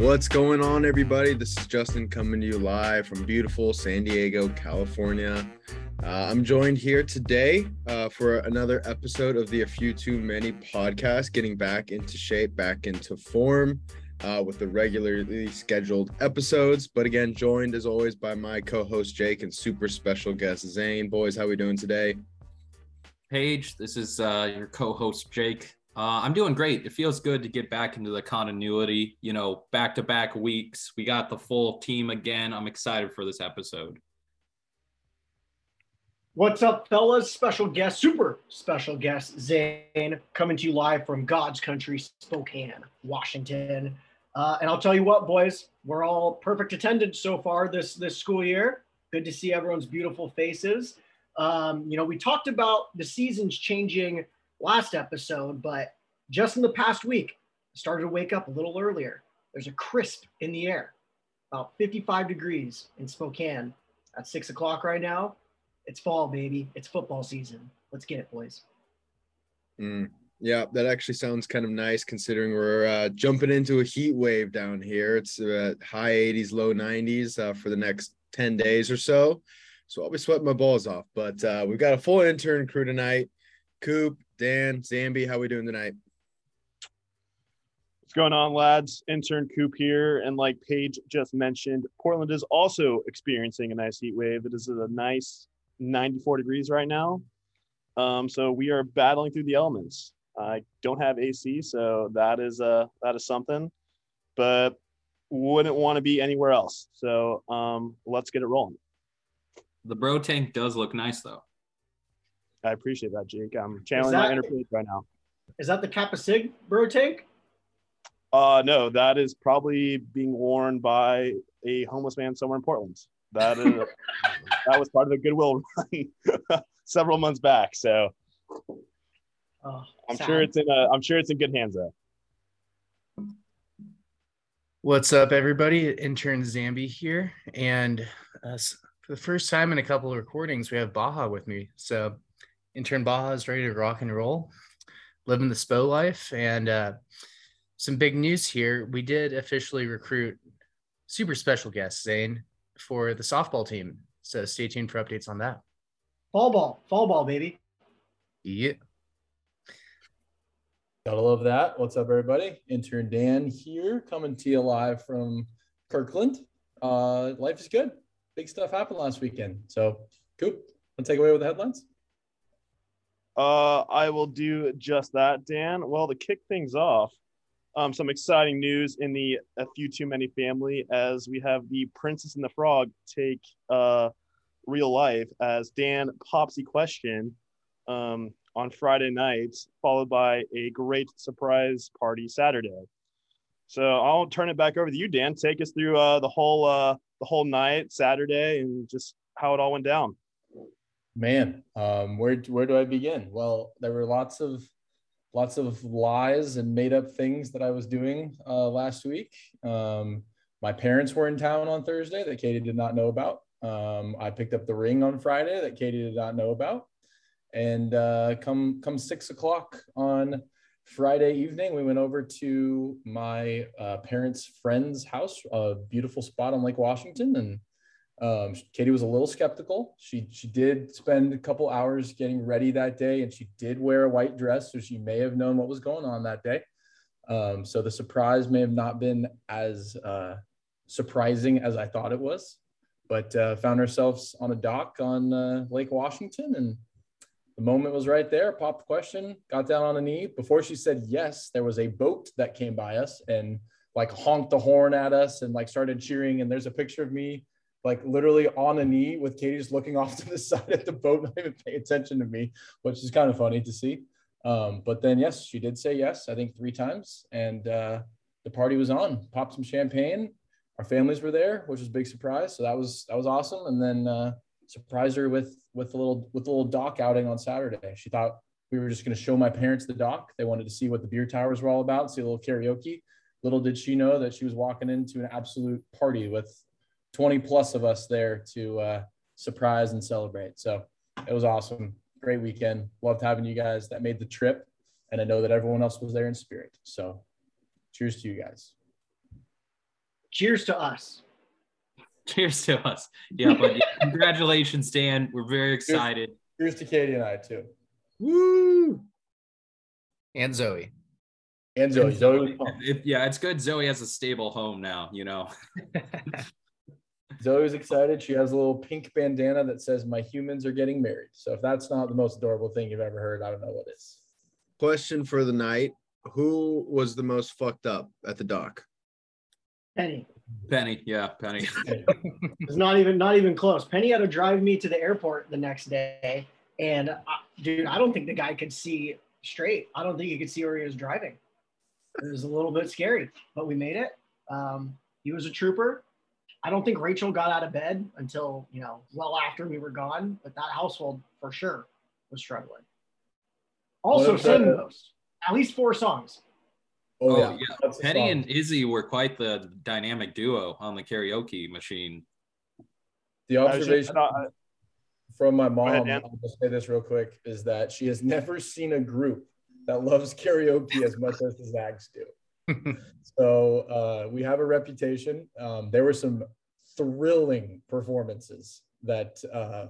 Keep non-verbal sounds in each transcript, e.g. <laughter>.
What's going on, everybody? This is Justin coming to you live from beautiful San Diego, California. Uh, I'm joined here today uh, for another episode of the A Few Too Many podcast, getting back into shape, back into form uh, with the regularly scheduled episodes. But again, joined as always by my co-host Jake and super special guest Zane. Boys, how we doing today? Paige, this is uh, your co-host Jake. Uh, I'm doing great. It feels good to get back into the continuity. You know, back to back weeks. We got the full team again. I'm excited for this episode. What's up, fellas? Special guest, super special guest, Zane, coming to you live from God's country, Spokane, Washington. Uh, and I'll tell you what, boys, we're all perfect attendance so far this this school year. Good to see everyone's beautiful faces. Um, you know, we talked about the seasons changing last episode, but just in the past week, I started to wake up a little earlier. There's a crisp in the air, about 55 degrees in Spokane at six o'clock right now. It's fall, baby. It's football season. Let's get it, boys. Mm, yeah, that actually sounds kind of nice considering we're uh, jumping into a heat wave down here. It's uh, high 80s, low 90s uh, for the next 10 days or so. So I'll be sweating my balls off. But uh, we've got a full intern crew tonight. Coop, Dan, Zambi, how we doing tonight? What's going on, lads? Intern Coop here. And like Paige just mentioned, Portland is also experiencing a nice heat wave. It is a nice 94 degrees right now. Um, so we are battling through the elements. I don't have AC, so that is uh that is something, but wouldn't want to be anywhere else. So um, let's get it rolling. The bro tank does look nice though. I appreciate that, Jake. I'm channeling that, my inner Paige right now. Is that the Kappa Sig bro tank? Uh, no, that is probably being worn by a homeless man somewhere in Portland. That is <laughs> that was part of the Goodwill run <laughs> several months back. So oh, I'm sad. sure it's in a, I'm sure it's in good hands though. What's up, everybody? Intern Zambi here, and uh, for the first time in a couple of recordings, we have Baja with me. So intern Baja is ready to rock and roll, living the SPO life. And uh, some big news here. We did officially recruit super special guest, Zane, for the softball team. So stay tuned for updates on that. Fall ball, fall ball, baby. Yeah. Gotta love that. What's up, everybody? Intern Dan here, coming to you live from Kirkland. Uh, life is good. Big stuff happened last weekend. So, Coop, want to take away with the headlines? Uh, I will do just that, Dan. Well, to kick things off, um, some exciting news in the A Few Too Many family as we have the Princess and the Frog take uh, real life as Dan pops the question um, on Friday night, followed by a great surprise party Saturday. So I'll turn it back over to you, Dan. Take us through uh, the whole uh, the whole night, Saturday, and just how it all went down. Man, um, where where do I begin? Well, there were lots of lots of lies and made up things that I was doing uh, last week. Um, my parents were in town on Thursday that Katie did not know about. Um, I picked up the ring on Friday that Katie did not know about. And uh, come come six o'clock on Friday evening, we went over to my uh, parents' friend's house, a beautiful spot on Lake Washington, and um, Katie was a little skeptical. She she did spend a couple hours getting ready that day, and she did wear a white dress, so she may have known what was going on that day. Um, so the surprise may have not been as uh, surprising as I thought it was, but uh, found ourselves on a dock on uh, Lake Washington, and the moment was right there. Popped the question, got down on a knee. Before she said yes, there was a boat that came by us and like honked the horn at us and like started cheering. And there's a picture of me like literally on a knee with Katie just looking <laughs> off to the side at the boat, not even paying attention to me, which is kind of funny to see. Um, but then, yes, she did say yes, I think three times. And uh, the party was on, popped some champagne. Our families were there, which was a big surprise. So that was, that was awesome. And then uh, surprised her with, with a little, with a little dock outing on Saturday. She thought we were just going to show my parents the dock. They wanted to see what the beer towers were all about, see a little karaoke. Little did she know that she was walking into an absolute party with 20 plus of us there to uh, surprise and celebrate. So it was awesome. Great weekend. Loved having you guys that made the trip. And I know that everyone else was there in spirit. So cheers to you guys. Cheers to us. Cheers to us. Yeah, but yeah, <laughs> congratulations, Dan. We're very excited. Cheers to Katie and I too. Woo! And Zoe. And Zoe. <laughs> Zoe was. It- yeah, it's good. Zoe has a stable home now. You know. <laughs> Zoe was excited. She has a little pink bandana that says "My humans are getting married." So if that's not the most adorable thing you've ever heard, I don't know what is. Question for the night: Who was the most fucked up at the dock? Penny. Penny, yeah, Penny. <laughs> It's not even not even close. Penny had to drive me to the airport the next day, and uh, dude, I don't think the guy could see straight. I don't think he could see where he was driving. It was a little bit scary, but we made it. Um, he was a trooper. I don't think Rachel got out of bed until you know well after we were gone, but that household for sure was struggling. Also, What if sang the- most at least four songs. Oh, Oh, yeah. yeah. Penny song. and Izzy were quite the dynamic duo on the karaoke machine. the I just- observation I- from my mom, ahead, I'll just say this real quick: is that she has never seen a group that loves karaoke as much as the Zags do. <laughs> So uh, we have a reputation. Um, there were some thrilling performances that uh,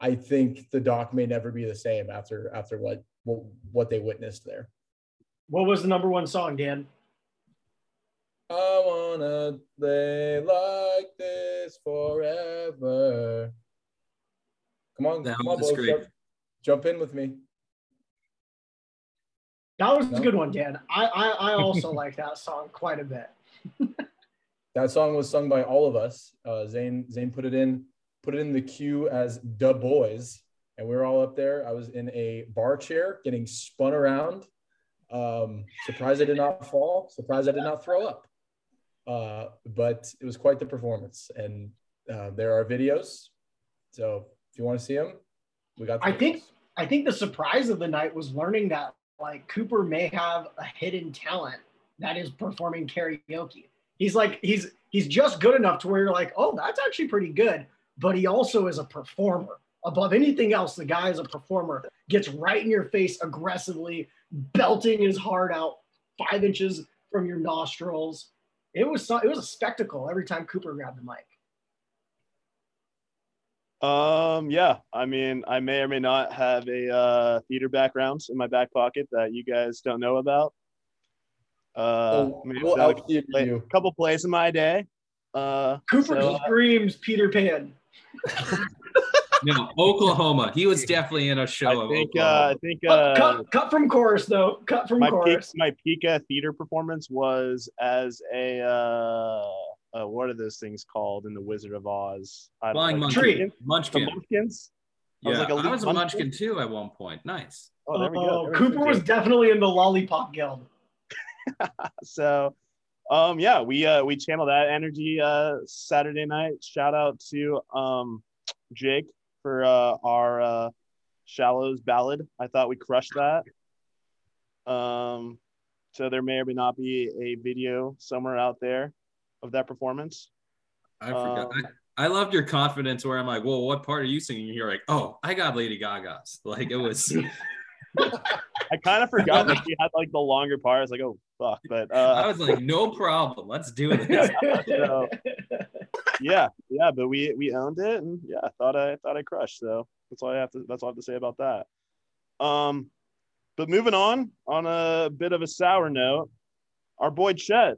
I think the dock may never be the same after after what what, what they witnessed there. What was the number one song, Dan? I wanna play like this forever. Come on, That come on, was boys, jump, jump in with me. That was No? a good one, Dan. I I, I also <laughs> like that song quite a bit. That song was sung by all of us. Uh, Zane Zane put it in put it in the queue as the Boys," and we were all up there. I was in a bar chair getting spun around. Um, surprised I did not fall. Surprised I did not throw up. Uh, but it was quite the performance, and uh, there are videos. So if you want to see them, we got. the I think- I think the surprise of the night was learning that like Cooper may have a hidden talent that is performing karaoke. He's like he's he's just good enough to where you're like, oh, that's actually pretty good. But he also is a performer. Above anything else, the guy is a performer. Gets right in your face aggressively, belting his heart out five inches from your nostrils. It was it was a spectacle every time Cooper grabbed the mic. Um, yeah, I mean, I may or may not have a uh, theater background in my back pocket that you guys don't know about. Uh, We'll- I mean, we'll a play- you. couple plays in my day. Uh, Cooper so, screams Peter Pan. No, Oklahoma. He was definitely in a show. I of think, uh, I think Cut, uh, cut, cut from chorus though. Cut from my peak, chorus. my peak uh, theater performance was as a uh, uh, what are those things called in the Wizard of Oz? I don't Flying know, Monkey. Tree. The Munchkin. Munchkins. I was Yeah, like a I lead was a munchkin. munchkin too at one point. Nice. Oh, there we go. Oh, There Cooper go. was definitely in the Lollipop Guild. <laughs> so um yeah we uh we channel that energy uh saturday night shout out to um jake for uh our uh shallows ballad i thought we crushed that um so there may or may not be a video somewhere out there of that performance I forgot. Um, I, I loved your confidence where I'm like, well, what part are you singing? You're like, oh, I got Lady Gaga's. <laughs> Like it was <laughs> i kind of forgot that she had like the longer part i was like oh fuck but I uh was like, no problem. Let's do this. <laughs> so, yeah yeah but we we owned it and yeah i thought i thought i crushed so that's all i have to that's all i have to say about that um but moving on on a bit of a sour note our boy chet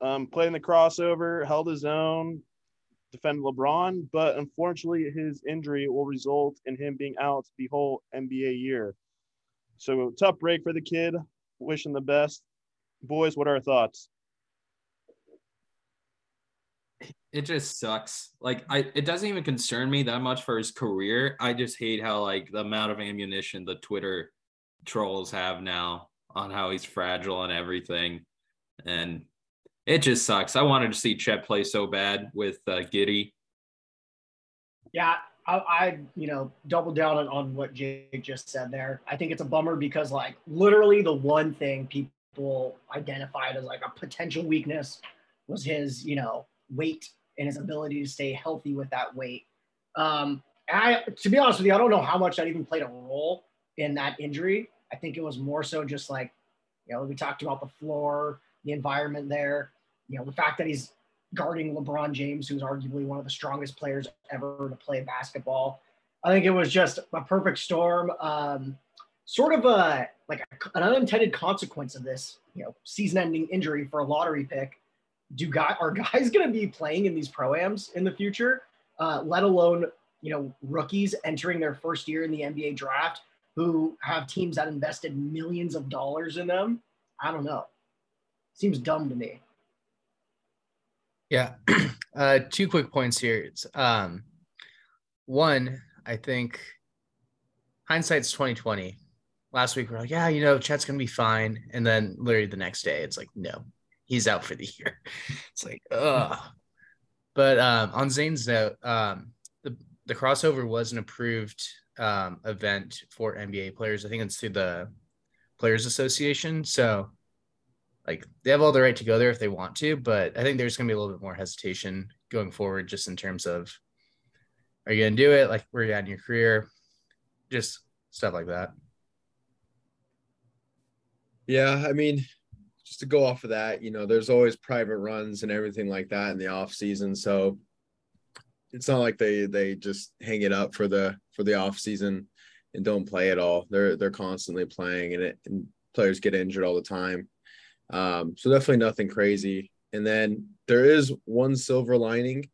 um played in the crossover held his own defended lebron but unfortunately his injury will result in him being out the whole nba year so tough break for the kid wishing the best boys what are our thoughts it just sucks. Like I it doesn't even concern me that much for his career. I just hate how like the amount of ammunition the Twitter trolls have now on how he's fragile and everything. And it just sucks. I wanted to see Chet play so bad with uh, Giddey. Yeah, I, I you know double down on, on what Jake just said there. I think it's a bummer because like literally the one thing people identified as like a potential weakness was his you know weight and his ability to stay healthy with that weight. Um, I to be honest with you, I don't know how much that even played a role in that injury. I think it was more so just like you know we talked about the floor, the environment there, you know the fact that he's guarding LeBron James, who's arguably one of the strongest players ever to play basketball. I think it was just a perfect storm. Um, sort of a like a, an unintended consequence of this, you know, season-ending injury for a lottery pick. Do guy are guys <laughs> going to be playing in these proams in the future? Uh, let alone you know rookies entering their first year in the NBA draft who have teams that invested millions of dollars in them. I don't know. Seems dumb to me. Yeah. <clears throat> Uh, two quick points here. Um, one, I think hindsight's 2020. Last week we are like, yeah, you know, Chet's gonna be fine. And then literally the next day, it's like, no, he's out for the year. <laughs> It's like, ugh. But um, on Zane's note, um, the the crossover was an approved um, event for NBA players. I think it's through the Players Association. So like they have all the right to go there if they want to, but I think there's going to be a little bit more hesitation going forward, just in terms of are you going to do it? Like where you at in your career? Just stuff like that. Yeah, I mean, just to go off of that, you know, there's always private runs and everything like that in the off season. So it's not like they they just hang it up for the for the off season and don't play at all. They're they're constantly playing and it and players get injured all the time. Um, so definitely nothing crazy. And then there is one silver lining.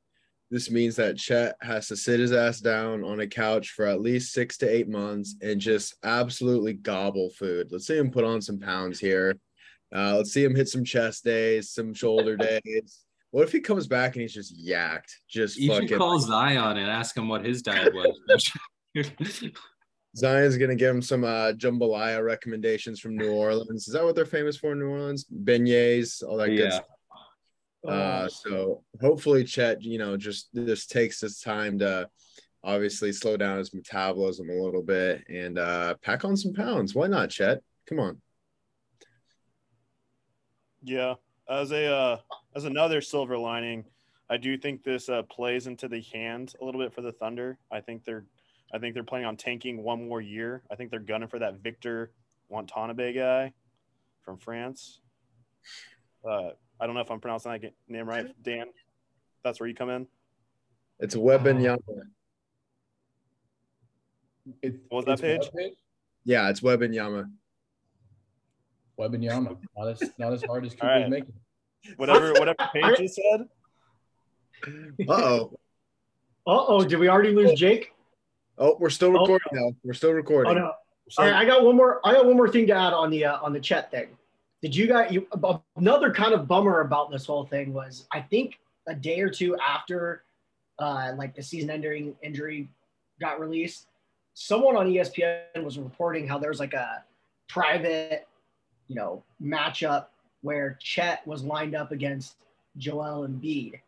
This means that Chet has to sit his ass down on a couch for at least six to eight months and just absolutely gobble food. Let's see him put on some pounds here. Uh, let's see him hit some chest days, some shoulder <laughs> days. What if he comes back and he's just yacked? Just you fucking should call Zion and ask him what his diet was. <laughs> <laughs> Zion's gonna give him some uh jambalaya recommendations from New Orleans. Is that what they're famous for in New Orleans? Beignets, all that good Yeah. stuff. Uh, so hopefully Chet, you know, just just takes his time to obviously slow down his metabolism a little bit and uh pack on some pounds. Why not, Chet? Come on. Yeah, as a uh, as another silver lining, I do think this uh, plays into the hand a little bit for the Thunder. I think they're I think they're planning on tanking one more year. I think they're gunning for that Victor Watanabe guy from France. Uh, I don't know if I'm pronouncing that name right, Dan. That's where you come in. It's Webben Oh. Yama. It, What was that it's Paige? Yeah, it's Webben Yama. Webinyama. Not as not as hard as <laughs> All Cooper's right. making. Whatever <laughs> whatever Paige you said. Uh-oh. Uh oh, did we already lose Jake? Oh, we're still Oh. recording now. We're still recording. Oh no. All right, I got one more. I got one more thing to add on the uh, on the Chet thing. Did you guys? You, another kind of bummer about this whole thing was I think a day or two after, uh, like the season-ending injury got released, someone on ESPN was reporting how there's like a private, you know, matchup where Chet was lined up against Joel Embiid,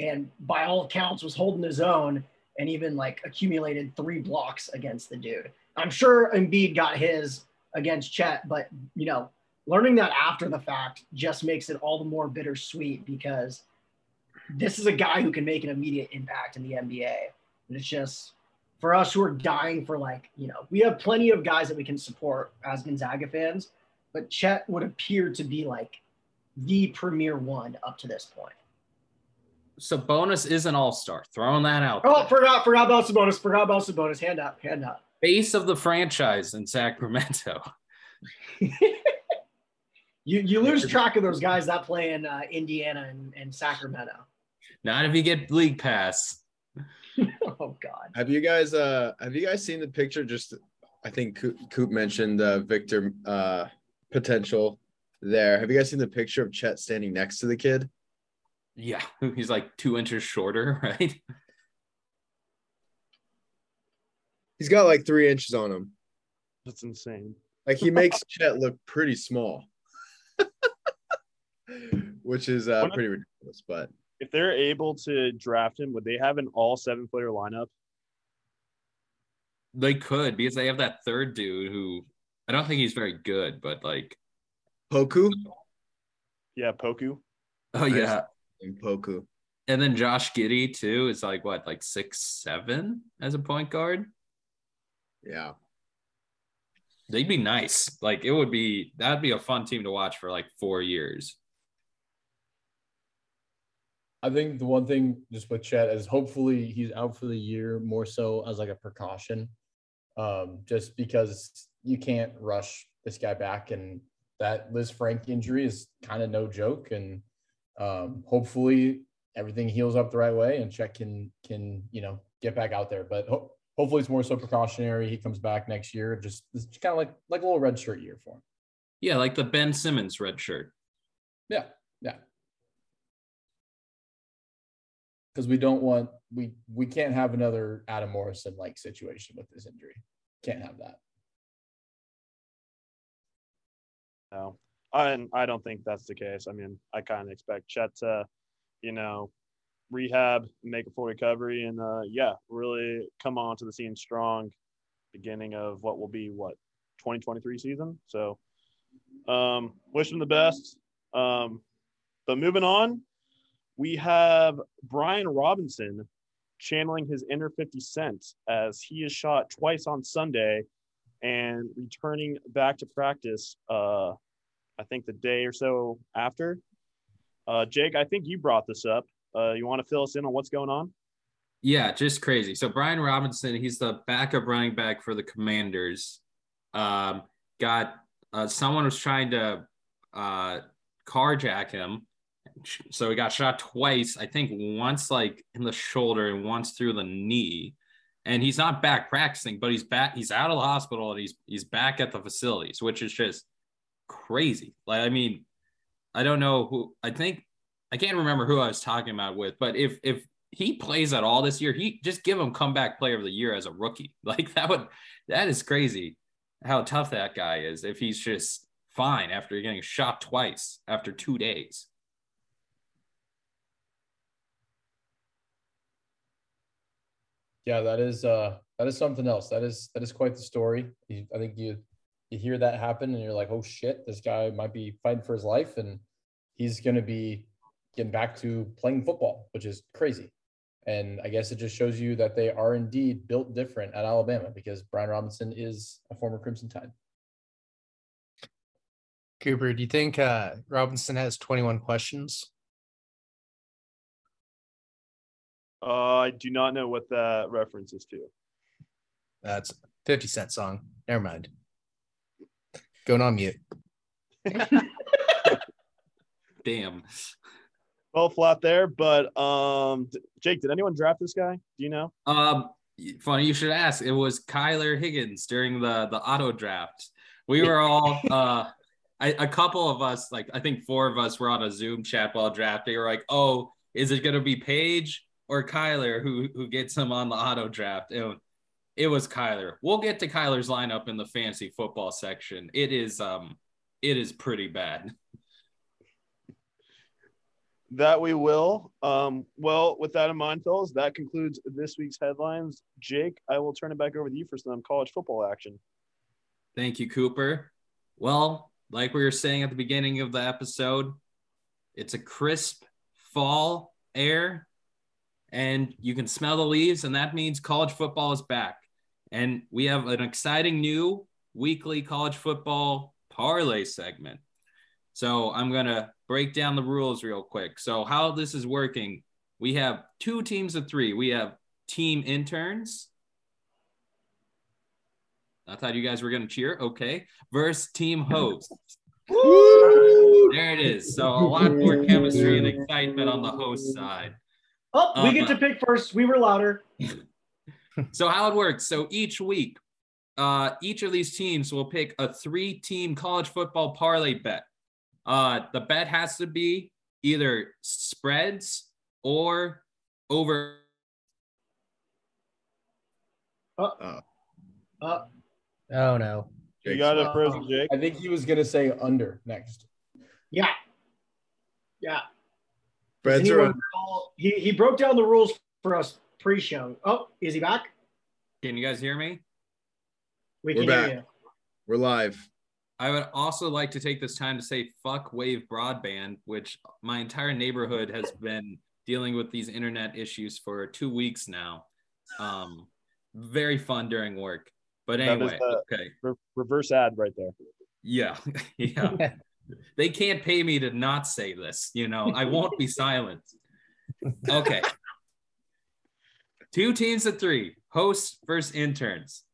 and by all accounts was holding his own and even like accumulated three blocks against the dude. I'm sure Embiid got his against Chet, but you know, learning that after the fact just makes it all the more bittersweet because this is a guy who can make an immediate impact in the NBA. And it's just for us who are dying for like, you know, we have plenty of guys that we can support as Gonzaga fans, but Chet would appear to be like the premier one up to this point. So bonus is an all-star. Throwing that out. Oh, there. forgot, forgot about Sabonis, forgot about Sabonis. Hand up, hand up. Face of the franchise in Sacramento. <laughs> You you lose track of those guys that play in uh, Indiana and, and Sacramento. Not if you get league pass. <laughs> oh God. Have you guys uh have you guys seen the picture? Just I think Coop, Coop mentioned uh Victor uh potential there. Have you guys seen the picture of Chet standing next to the kid? Yeah, <laughs> he's like two inches shorter, <laughs> right? He's got like three inches on him. that's insane. Like he makes <laughs> Chet look pretty small. Which is uh One of- pretty ridiculous, but If they're able to draft him, would they have an all seven player lineup? They could because they have that third dude who I don't think he's very good, but like, Poku Yeah, Poku. oh yeah. And Poku. And then Josh Giddey too is like what, like six seven as a point guard. Yeah. They'd be nice. Like it would be that'd be a fun team to watch for like four years. I think the one thing just with Chet is hopefully he's out for the year more so as like a precaution, um, just because you can't rush this guy back, and that Lisfranc injury is kind of no joke, and um, hopefully everything heals up the right way, and Chet can can you know get back out there, but. Ho- hopefully it's more so precautionary. He comes back next year. Just it's kind of like like a little red shirt year for him. Yeah, like the Ben Simmons red shirt. Yeah, yeah. Because we don't want we we can't have another Adam Morrison like situation with this injury. Can't have that. No, I I don't think that's the case. I mean, I kind of expect Chet to, you know, rehab, make a full recovery, and uh, yeah, really come onto the scene strong. Beginning of what will be what 2023 season. So, um, wish him the best. Um, but moving on, we have Brian Robinson channeling his inner 50 Cent as he is shot twice on Sunday and returning back to practice. Uh, I think the day or so after. Uh, Jake, I think you brought this up. Uh, you want to fill us in on what's going on? Yeah, just crazy. So Brian Robinson, he's the backup running back for the Commanders. Um, got uh, someone was trying to uh, carjack him, so he got shot twice. I think once like in the shoulder and once through the knee. And he's not back practicing, but he's back. He's out of the hospital and he's he's back at the facilities, which is just crazy. Like I mean, I don't know who. I think I can't remember who I was talking about with, but if if he plays at all this year, he just give him comeback player of the year as a rookie. <laughs> Like that would that is crazy how tough that guy is if he's just fine after getting shot twice after two days. Yeah, that is uh that is something else. That is that is quite the story. I think you you hear that happen and you're like, oh shit, this guy might be fighting for his life and he's gonna be getting back to playing football, which is crazy. And I guess it just shows you that they are indeed built different at Alabama because Brian Robinson is a former Crimson Tide. Cooper, do you think uh, Robinson has 21 questions? Uh, I do not know what that reference is to. That's 50 Cent song. Never mind. Going on mute. <laughs> Damn. Well, flat there, but um, Jake, did anyone draft this guy? Do you know? Um, funny you should ask. It was Kyler Higgins during the the auto draft. We were all uh, I, a couple of us, like I think four of us, were on a Zoom chat while drafting. We were like, "Oh, is it going to be Paige or Kyler who who gets him on the auto draft?" It, it was Kyler. We'll get to Kyler's lineup in the fantasy football section. It is um, it is pretty bad. <laughs> That we will. Um, well, with that in mind, fellas, that concludes this week's headlines. Jake, I will turn it back over to you for some college football action. Thank you, Cooper. Well, like we were saying at the beginning of the episode, it's a crisp fall air and you can smell the leaves, and that means college football is back. And we have an exciting new weekly college football parlay segment. So I'm going to break down the rules real quick. So, how this is working, we have two teams of three. We have team interns. I thought you guys were going to cheer. Okay. Versus team hosts. there it is. So, a lot more chemistry and excitement on the host side. Oh, we um, get to pick first. We were louder. <laughs> <laughs> so, how it works. So, each week, uh, each of these teams will pick a three team college football parlay bet. Uh, the bet has to be either spreads or over. Uh, uh, uh, oh no. You got it, frozen Jake. I think he was gonna say under next. Yeah. Yeah. Spreads are he, he broke down the rules for us pre-show. Oh, is he back? Can you guys hear me? We We're can back. hear you. We're live. I would also like to take this time to say fuck wave broadband, which my entire neighborhood has been dealing with these internet issues for two weeks now. Um, very fun during work. But anyway, okay. Re- reverse ad right there. Yeah. <laughs> yeah. they can't pay me to not say this, you know. I won't be <laughs> silent. Okay. Two teams of three, hosts versus interns.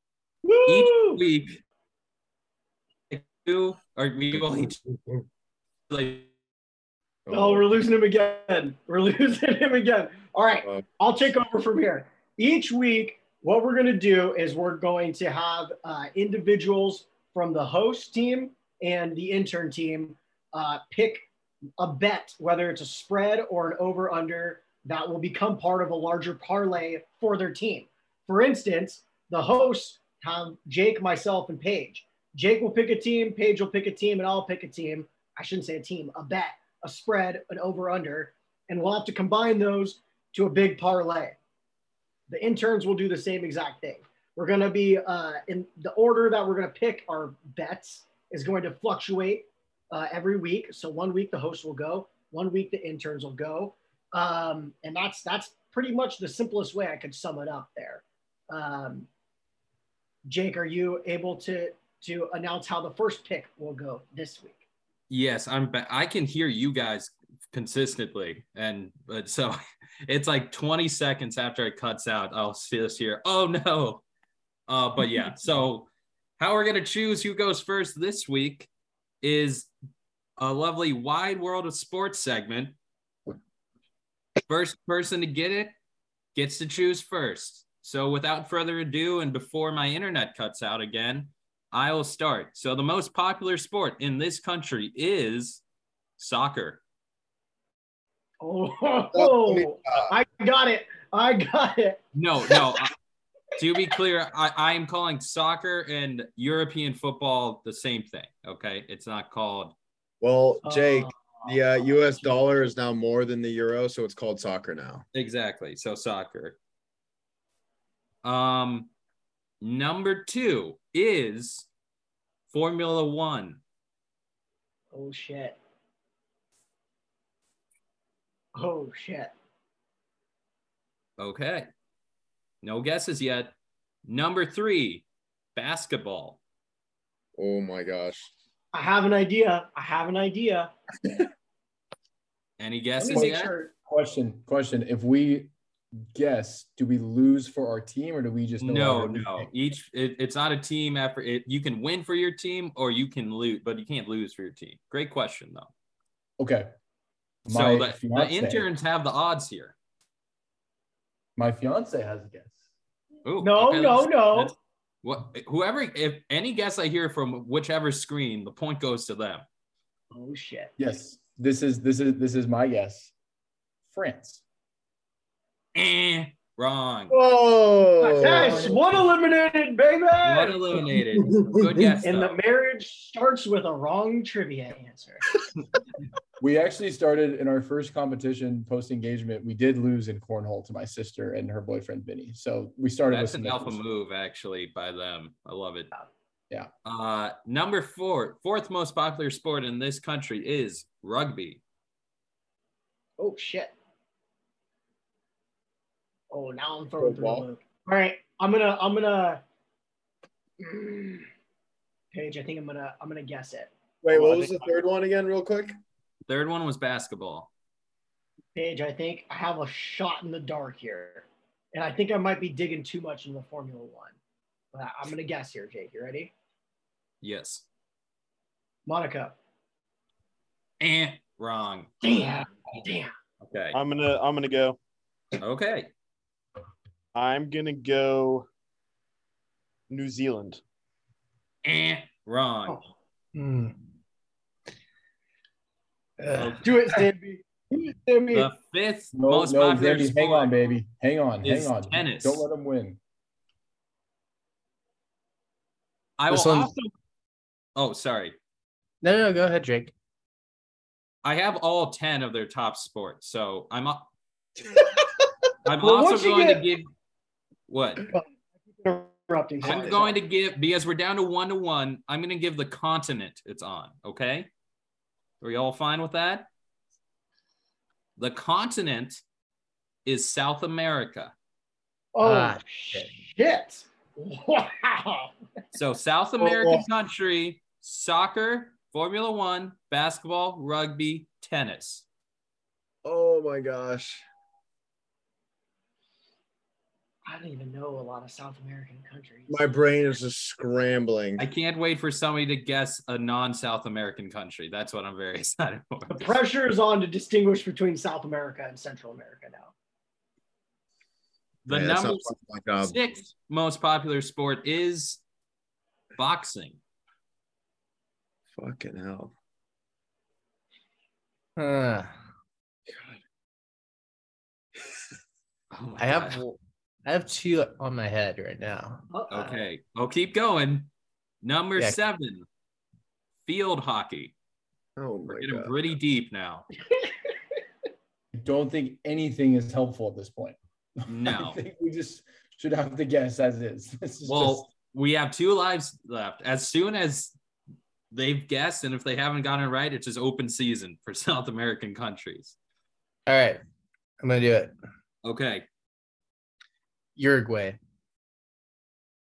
Each Woo! week, two or we will each like Oh, we're losing him again. <laughs> We're losing him again. All right, Uh, I'll take over from here. Each week, what we're going to do is we're going to have uh, individuals from the host team and the intern team uh, pick a bet, whether it's a spread or an over under, that will become part of a larger parlay for their team. For instance, the hosts have Jake, myself, and Paige. Jake will pick a team, Paige will pick a team, and I'll pick a team. I shouldn't say a team, a bet, a spread, an over under, and we'll have to combine those to a big parlay. The interns will do the same exact thing. We're going to be uh, in the order that we're going to pick our bets is going to fluctuate uh, every week. So one week the host will go, one week the interns will go, um, and that's that's pretty much the simplest way I could sum it up there. Um, Jake, are you able to to announce how the first pick will go this week? yes, I'm ba- I can hear you guys consistently. And but so <laughs> it's like 20 seconds after it cuts out, I'll see this here. Oh no. Uh but yeah, so <laughs> how we're gonna choose who goes first this week is a lovely wide world of sports segment. First person to get it gets to choose first. So without further ado, and before my internet cuts out again, I will start. So the most popular sport in this country is soccer. Oh, <laughs> I got it. I got it. No, no. to be clear, I, I am calling soccer and European football the same thing. Okay, it's not called. Well, Jake, Uh, the uh, U.S. dollar is now more than the euro, so it's called soccer now. Exactly. So soccer. Um, number two is Formula One. oh shit. Oh shit. Okay. No guesses yet. Number three, basketball. Oh my gosh. I have an idea. I have an idea. <laughs> Any guesses me yet? sure. Question, question. If we guess, do we lose for our team or do we just know No, our- no. Each it, it's not a team effort. It, you can win for your team or you can lose, but you can't lose for your team. Great question though. Okay. So the, the interns have the odds here. My fiance has a guess. Ooh, No, okay, no, let's- no. Let's- What whoever if any guess I hear from whichever screen, the point goes to them. Oh shit. Yes. This is this is this is my guess. France. Eh, wrong. Whoa. Yes, one eliminated, baby. One eliminated. Good <laughs> guess. and though. the marriage starts with a wrong trivia answer. <laughs> We actually started in our first competition post engagement. We did lose in cornhole to my sister and her boyfriend Vinny. So we started That's with an alpha move, actually, by them. I love it. Yeah. Uh, number four, fourth most popular sport in this country is rugby. Oh shit. Oh, now I'm throwing through the loop. All right, I'm gonna, I'm gonna. <clears throat> Paige, I think I'm gonna, I'm gonna guess it. Wait, what was the third one again, real quick? Third one was basketball. Paige, I think I have a shot in the dark here, and I think I might be digging too much into Formula One. But I- I'm gonna guess here, Jake. You ready? Yes. Monaco. Eh, wrong. Damn. Damn. Okay. I'm gonna I'm gonna go. Okay. I'm gonna go New Zealand. Eh, wrong. Oh, Hmm. Uh, do it, Sammy. Do it, Sammy. The fifth No, most no, popular Zandy, sport. hang on, baby. Hang on, hang on. tennis. Don't let him win. I will one's- also. Oh, sorry. no, no, go ahead, Jake. I have all 10 of their top sports. So I'm up. <laughs> I'm Well, also once you going to give what <clears throat> Interrupting. I'm going to give because we're down to one to one. I'm going to give the continent it's on. Okay. Are you all fine with that? The continent is South America. Oh Ah, shit! Wow. So South American country, soccer, Formula One, basketball, rugby, tennis. Oh my gosh. I don't even know a lot of South American countries. My brain is just scrambling. I can't wait for somebody to guess a non-South American country. That's what I'm very <laughs> excited for. the pressure is on to distinguish between South America and Central America now. The Yeah, number part of my job. six most popular sport is boxing. Fucking hell. Uh, Oh my I have <laughs> God. I have two on my head right now. Okay. Oh, Okay, keep going. Number Yeah. seven, field hockey. Oh my We're getting god. pretty deep now. <laughs> I don't think anything is helpful at this point. No. <laughs> I think we just should have to guess as is. <laughs> This is Well, we have two lives left. As soon as they've guessed, and if they haven't gotten it right, it's just open season for South American countries. All right, I'm gonna do it. Okay. Uruguay.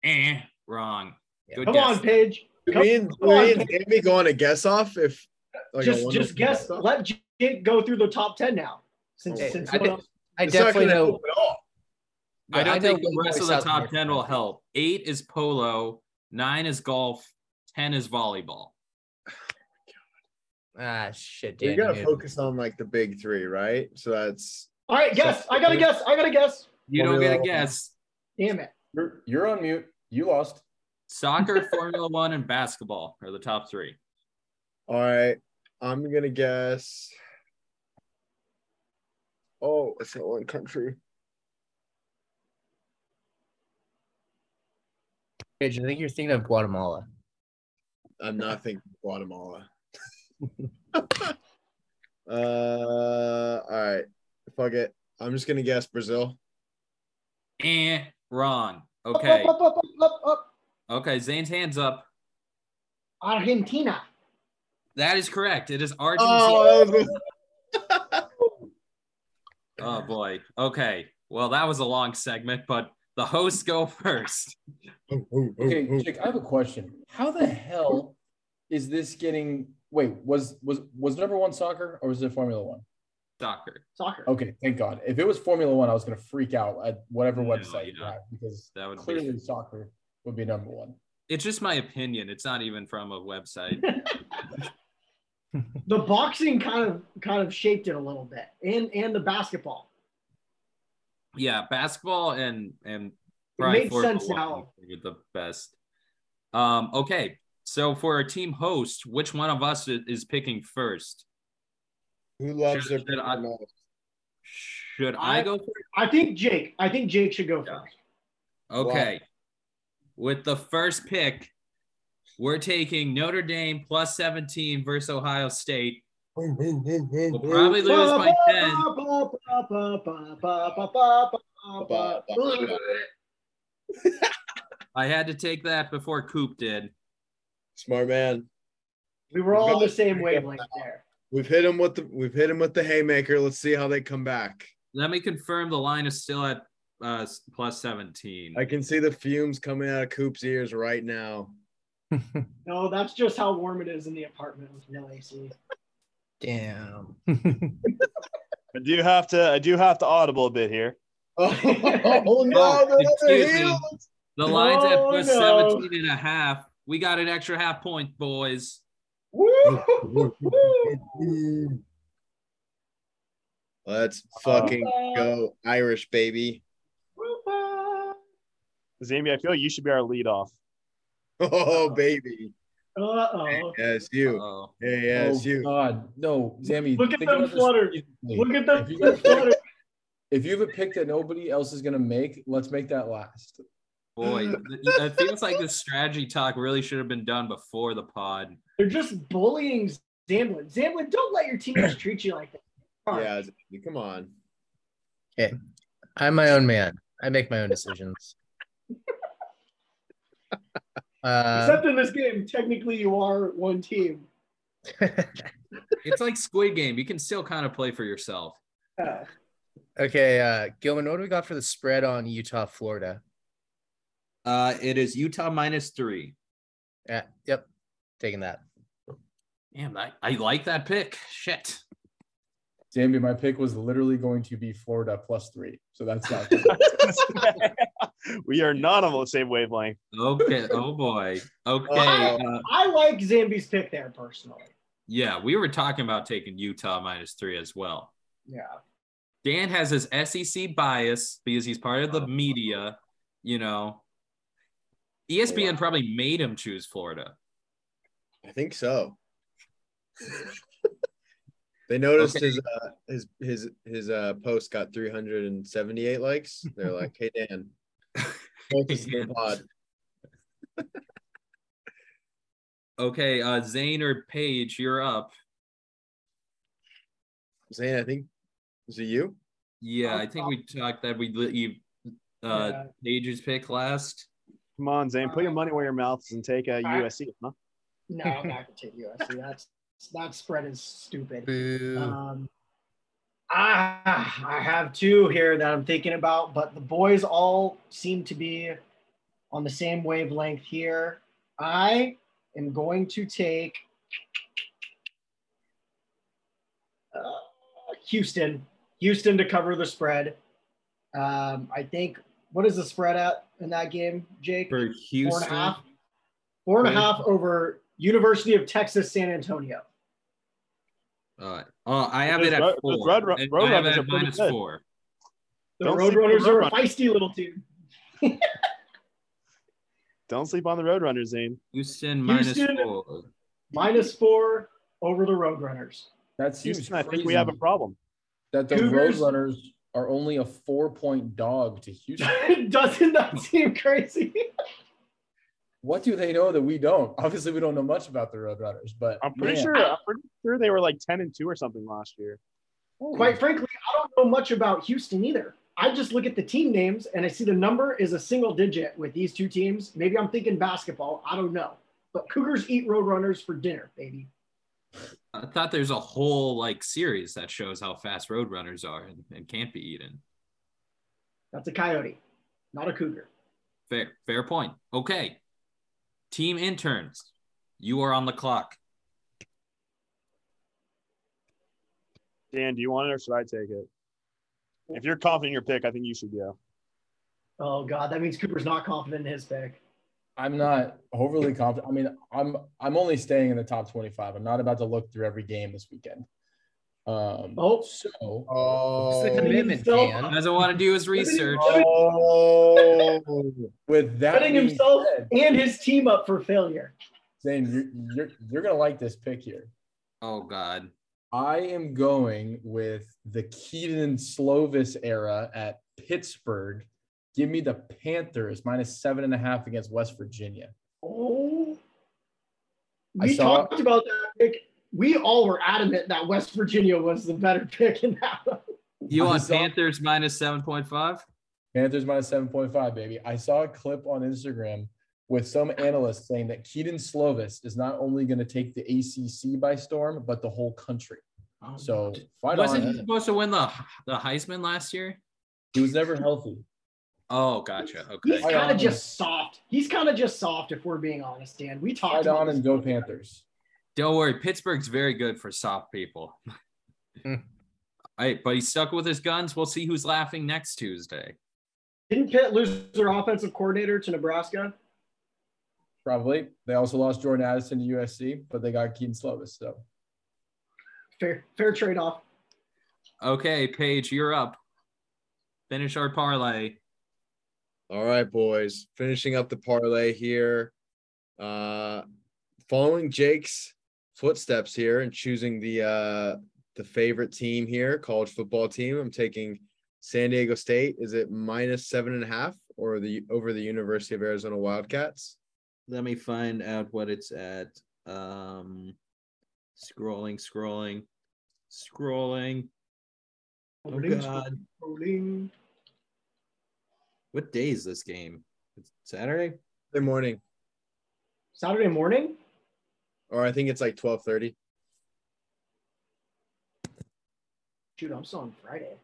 Eh, wrong. Good Come guess. on, Paige. Do Come me and, come do on, and Paige. Amy go on a guess off if like just just of- guess. Let Jake go through the top ten now. Since, Hey, since I no did- I It's definitely gonna know. at all. I don't I think the rest of the South top American 10 will help. Eight is polo, nine is golf, 10 is volleyball. Ah, shit. Dude. You gotta focus on like the big three, right? So that's All right, guess. I gotta guess. I gotta guess. You don't get a guess. Damn it. You're, you're on mute. You lost. Soccer, <laughs> Formula One, and basketball are the top three. all right. I'm gonna guess. Oh, it's that one country. Paige, I think you're thinking of Guatemala. I'm not <laughs> thinking Guatemala. <laughs> uh, all right. Fuck it. I'm just gonna guess Brazil. Eh, wrong. Okay. Up, up, up, up, up, Okay, Zane's hands up. up. Argentina. That is correct. It is Argentina. Oh, <laughs> Oh boy. Okay. Well, that was a long segment, but the hosts go first. <laughs> Okay, Jake, I have a question. How the hell is this getting? Wait, was was was number one soccer or was it Formula One? Soccer. Soccer. Okay, thank God. If it was Formula One, I was gonna freak out at whatever No, website yeah. have because That would clearly be. soccer would be number one. It's just my opinion. It's not even from a website. <laughs> <laughs> The boxing kind of kind of shaped it a little bit, and and the basketball. yeah, basketball and and It made sense One now. are the best. Um. Okay. So for our team host, which one of us is picking first? Who loves Should- their should people I- most? Should I, I- go first? I think Jake. I think Jake should go Yeah. first. Okay. With the first pick, we're taking Notre Dame plus 17 versus Ohio State. We'll probably lose by 10. <laughs> I had to take that before Coop did. Smart man. We were all on the same wavelength there. We've hit him with the we've hit him with the haymaker. Let's see how they come back. Let me confirm the line is still at uh, plus 17. I can see the fumes coming out of Coop's ears right now. <laughs> No, that's just how warm it is in the apartment with no AC. Damn. I do have to. I do have to audible a bit here. Oh, <laughs> Oh, no, <laughs> they're excuse me. The line's at plus no. 17 and a half. We got an extra half point, boys. Let's fucking go, Irish baby. Zambi, I feel like you should be our lead off. Oh baby. Uh oh. Yes, you. Uh-oh. Yeah, yes, oh you. God, no, Zammy. Look at them flutter. Look at them. Flutter. if you have a pick that nobody else is gonna make, let's make that last. Boy, it feels like this strategy talk really should have been done before the pod. They're just bullying Zamblin. Zamblin, don't let your teammates <clears throat> treat you like that. Come. Yeah, come on. Hey, I'm my own man. I make my own decisions. Uh, <laughs> Except in this game, technically you are one team. <laughs> It's like Squid Game. You can still kind of play for yourself. Uh, okay, uh, Gilman, what do we got for the spread on Utah, Florida? Uh, it is Utah minus three. Yeah, yep, taking that. Damn, I, I like that pick. Shit. Zambi, my pick was literally going to be Florida plus three. So that's not <laughs> <laughs> we are not on the same wavelength. Okay. Oh boy. Okay. I, Uh, I like Zambi's pick there personally. yeah, we were talking about taking Utah minus three as well. Yeah. Dan has his SEC bias because he's part of the media. You know, ESPN probably made him choose Florida. I think so. they noticed Okay. his uh, his his his uh, post got 378 likes. They're like, "Hey Dan, post this the pod." Okay, uh, Zane or Paige, you're up. Zane, I think is it you? Yeah, I think we talked that we let you uh Yeah. Paige's pick last. Come on, Zane, put your money where your mouth is and take a I- USC, huh? No, I'm not gonna take USC. That's that spread is stupid. Um, I I have two here that I'm thinking about, but the boys all seem to be on the same wavelength here. I am going to take uh, Houston, Houston to cover the spread. Um, I think what is the spread at in that game, Jake? For Houston. a half. Four and a half over University of Texas San Antonio. Uh, oh, I have it at Ro- four. Road Ru- and Road I have it at minus good. four. The Don't sleep on Roadrunners are a feisty little team. <laughs> Don't sleep on the Roadrunners, Zane. Houston minus Houston- four. minus four over the Roadrunners. that seems Houston, I think we have a problem. that the Cougars- Roadrunners are only a four point dog to <laughs> Houston. Doesn't that seem crazy? <laughs> what do they know that we don't? <laughs> Obviously, we don't know much about the Roadrunners, but I'm pretty man, sure. I'm pretty sure they were like ten and two or something last year. Quite frankly, I don't know much about Houston either. I just look at the team names and I see the number is a single digit with these two teams. Maybe I'm thinking basketball. I don't know. But Cougars eat Roadrunners for dinner, baby. I thought there's a whole like series that shows how fast roadrunners are and, and can't be eaten. That's a coyote, not a cougar. Fair, fair point. Okay. Team interns, you are on the clock. Dan, do you want it or should I take it? If you're confident in your pick, I think you should go. Oh God, that means Cooper's not confident in his pick. I'm not overly confident. I mean, I'm I'm only staying in the top 25. I'm not about to look through every game this weekend. Um, Oh. so Oh, What's the commitment, himself- Dan? Doesn't want to do his research. oh. with that Setting himself said, and his team up for failure. Zane, you're, you're you're gonna like this pick here. Oh God. I am going with the Kedon Slovis era at Pittsburgh. Give me the Panthers minus seven and a half against West Virginia. Oh, I we saw- talked about that pick. We all were adamant that West Virginia was the better pick in that one. You I want Panthers minus 7.5? Panthers minus 7.5, baby. I saw a clip on Instagram with some analysts saying that Kedon Slovis is not only going to take the ACC by storm, but the whole country. Oh, So fight wasn't he supposed to win the the Heisman last year? He was never healthy. Oh, gotcha. He's Okay. Fight kind of just soft. He's kind of just soft, if we're being honest, Dan. We talked Fight about on and go before. Panthers. Don't worry, Pittsburgh's very good for soft people. Hmm. All right, but he's stuck with his guns. We'll see who's laughing next Tuesday. Didn't Pitt lose their offensive coordinator to Nebraska? Probably. They also lost Jordan Addison to USC, but they got Kedon Slovis. So Fair, fair trade off. Okay, Paige, you're up. Finish our parlay. All right, boys. Finishing up the parlay here. Uh following Jake's footsteps here and choosing the uh the favorite team here, college football team. I'm taking San Diego State. Is it minus seven and a half or the over the University of Arizona Wildcats? Let me find out what it's at. Um, scrolling, scrolling, scrolling. Oh Rolling, God, rolling. what day is this game? It's Saturday. Good morning. Saturday morning? Or I think it's like 12:30. Shoot, I'm still on Friday.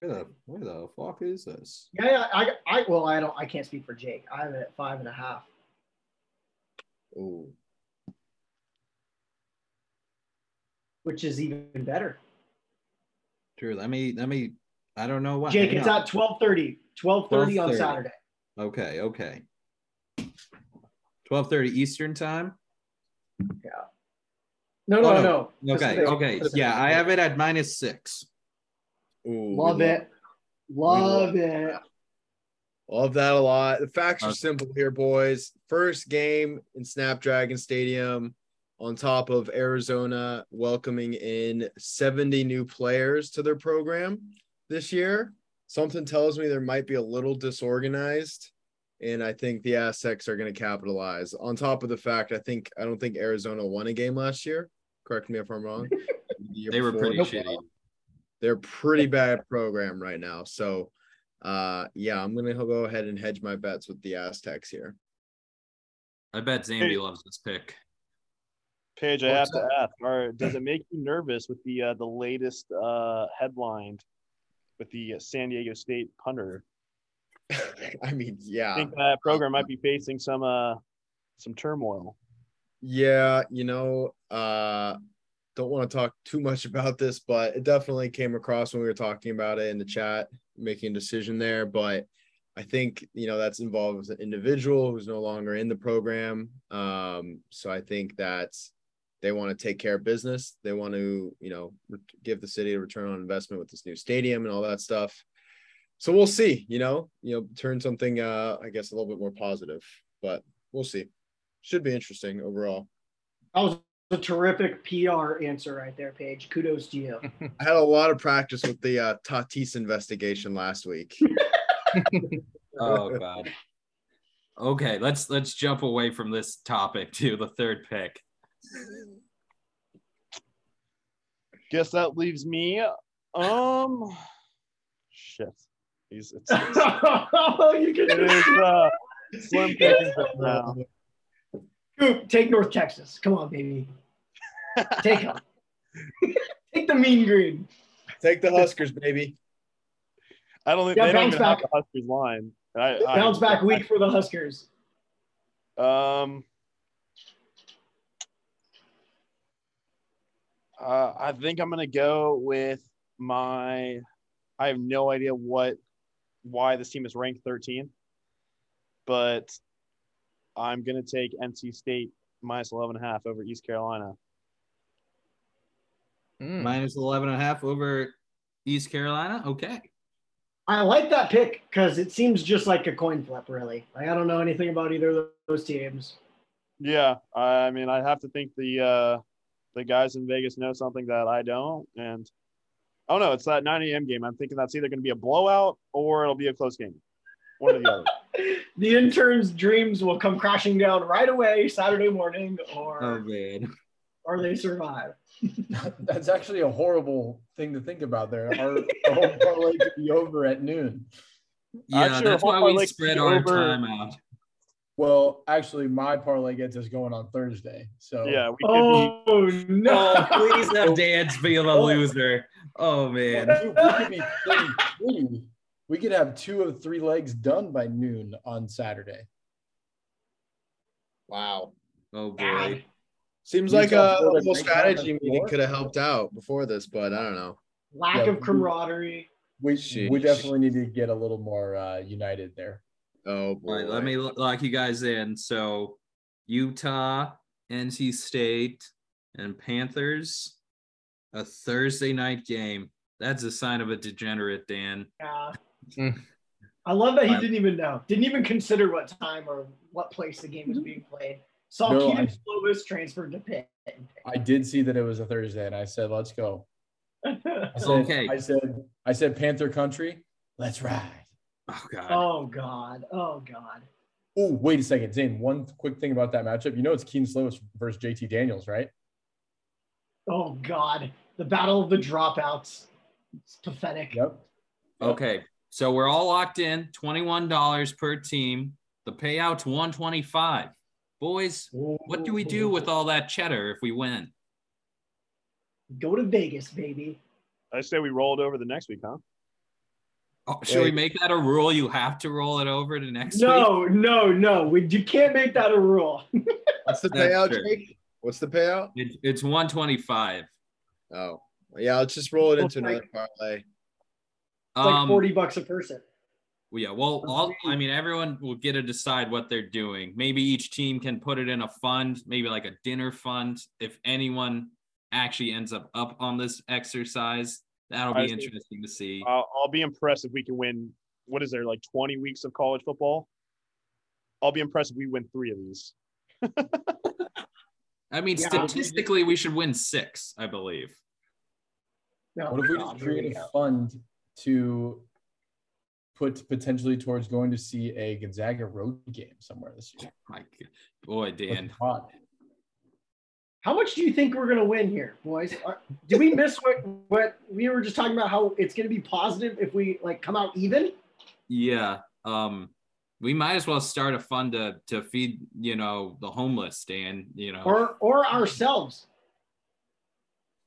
Where the where the fuck is this? Yeah, yeah, I, I, well, I don't, I can't speak for Jake. I have it at five and a half. Oh, which is even better. True. Let me let me. I don't know what. Jake, hang it's on. at 12:30. 12:30 on Saturday. Okay. Okay. Twelve thirty Eastern time. No, no, Oh, no. no. Okay. Okay. Yeah, I have it at minus six. Ooh, Love we it. Love love it. Love that a lot. The facts are simple here, boys. First game in Snapdragon Stadium on top of Arizona welcoming in 70 new players to their program this year. Something tells me there might be a little disorganized. And I think the Aztecs are going to capitalize. On top of the fact, I think I don't think Arizona won a game last year. Correct me if I'm wrong. <laughs> The They were before. pretty shitty. They're pretty bad program right now. So uh yeah, I'm gonna go ahead and hedge my bets with the Aztecs here. I bet Zambi loves this pick. Paige, I have What's to ask: Are does it make you nervous with the uh, the latest uh, headline with the San Diego State punter? <laughs> I mean, yeah. I think that program might be facing some uh some turmoil. Yeah, you know, uh don't want to talk too much about this, but it definitely came across when we were talking about it in the chat, making a decision there. But I think you know that's involved with an individual who's no longer in the program. Um, so I think that they want to take care of business. They want to, you know, give the city a return on investment with this new stadium and all that stuff. So we'll see, you know, you know, turn something uh I guess a little bit more positive, but we'll see. Should be interesting overall. That was a terrific PR answer right there, Paige. Kudos to you. <laughs> I had a lot of practice with the uh, Tatis investigation last week. <laughs> Oh god. Okay, let's let's jump away from this topic to the third pick. Guess that leaves me. Um, shit. He's, it's, <laughs> it's, oh, you can is uh, slim <laughs> pickings now. Coop, take North Texas. Come on, baby. Take them. <laughs> take the mean green. Take the Huskers, baby. I don't think Yeah, they don't bounce even have the Huskers line. I, I, Bounce back week for the Huskers. Um, uh, I think I'm gonna go with my. I have no idea what, why this team is ranked 13, but I'm gonna take NC State minus 11 and a half over East Carolina. Mm. Minus 11 and a half over East Carolina. Okay. I like that pick because it seems just like a coin flip, really. Like, I don't know anything about either of those teams. Yeah, I mean, I have to think the uh, the guys in Vegas know something that I don't, and oh no, it's that 9 a.m. game. I'm thinking that's either going to be a blowout or it'll be a close game, one or the other. <laughs> The interns' dreams will come crashing down right away Saturday morning, or Oh man. or they survive. <laughs> That's actually a horrible thing to think about there. Our, our whole parlay could be over at noon. Yeah, Actually, that's why we spread our over- time out. Well, actually, my parlay gets us going on Thursday. So Yeah, we could Oh no! Oh, please have Dance be the loser. Oh man. Dude, we could be three. We could have two of three legs done by noon on Saturday. Wow. Oh boy. Bad. Seems You like a little strategy meeting could have helped out before this, but I don't know. Lack Yeah, of camaraderie. We we definitely need to get a little more uh, united there. Oh boy. All right, let me lock you guys in. So Utah, NC State, and Panthers, a Thursday night game. That's a sign of a degenerate, Dan. Yeah. I love that he didn't even know. Didn't even consider what time or what place the game was mm-hmm. being played. Saw No, Kedon I- Slovis transferred to Pitt. I did see that it was a Thursday, and I said, "Let's go." <laughs> I said, Okay. I said, I said, Panther Country, let's ride. Oh God. oh God. Oh God. Oh, wait a second, Zane. One quick thing about that matchup. You know, it's Keen Slovis versus JT Daniels, right? Oh God. The battle of the dropouts. It's pathetic. Yep. Okay. So we're all locked in. Twenty-one dollars per team. The payout's one twenty-five. Boys, what do we do with all that cheddar if we win? Go to Vegas, baby. I say we roll it over the next week, huh? Oh, should we make that a rule? You have to roll it over to next week. No, no, no. We, you can't make that a rule. <laughs> What's the payout. Jake? What's the payout? It, it's one twenty-five. Oh, Yeah, let's just roll it into Like- another parlay. It's like Um, 40 bucks a person. Well, yeah, well, all, I mean, everyone will get to decide what they're doing. Maybe each team can put it in a fund, maybe like a dinner fund. If anyone actually ends up up on this exercise, that'll be see. interesting to see. I'll, I'll be impressed if we can win. What is there like 20 weeks of college football? I'll be impressed if we win three of these. <laughs> I mean, Yeah. statistically, we should win six, I believe. No, What if we just create a fund to put potentially towards going to see a Gonzaga road game somewhere this year? My g- boy, With the Dan. Pot. How much do you think we're gonna win here, boys? Are- Did we miss what what we were just talking about? How it's gonna be positive if we like come out even? Yeah. Um, we might as well start a fund to to feed, you know, the homeless, Dan. You know. or or ourselves.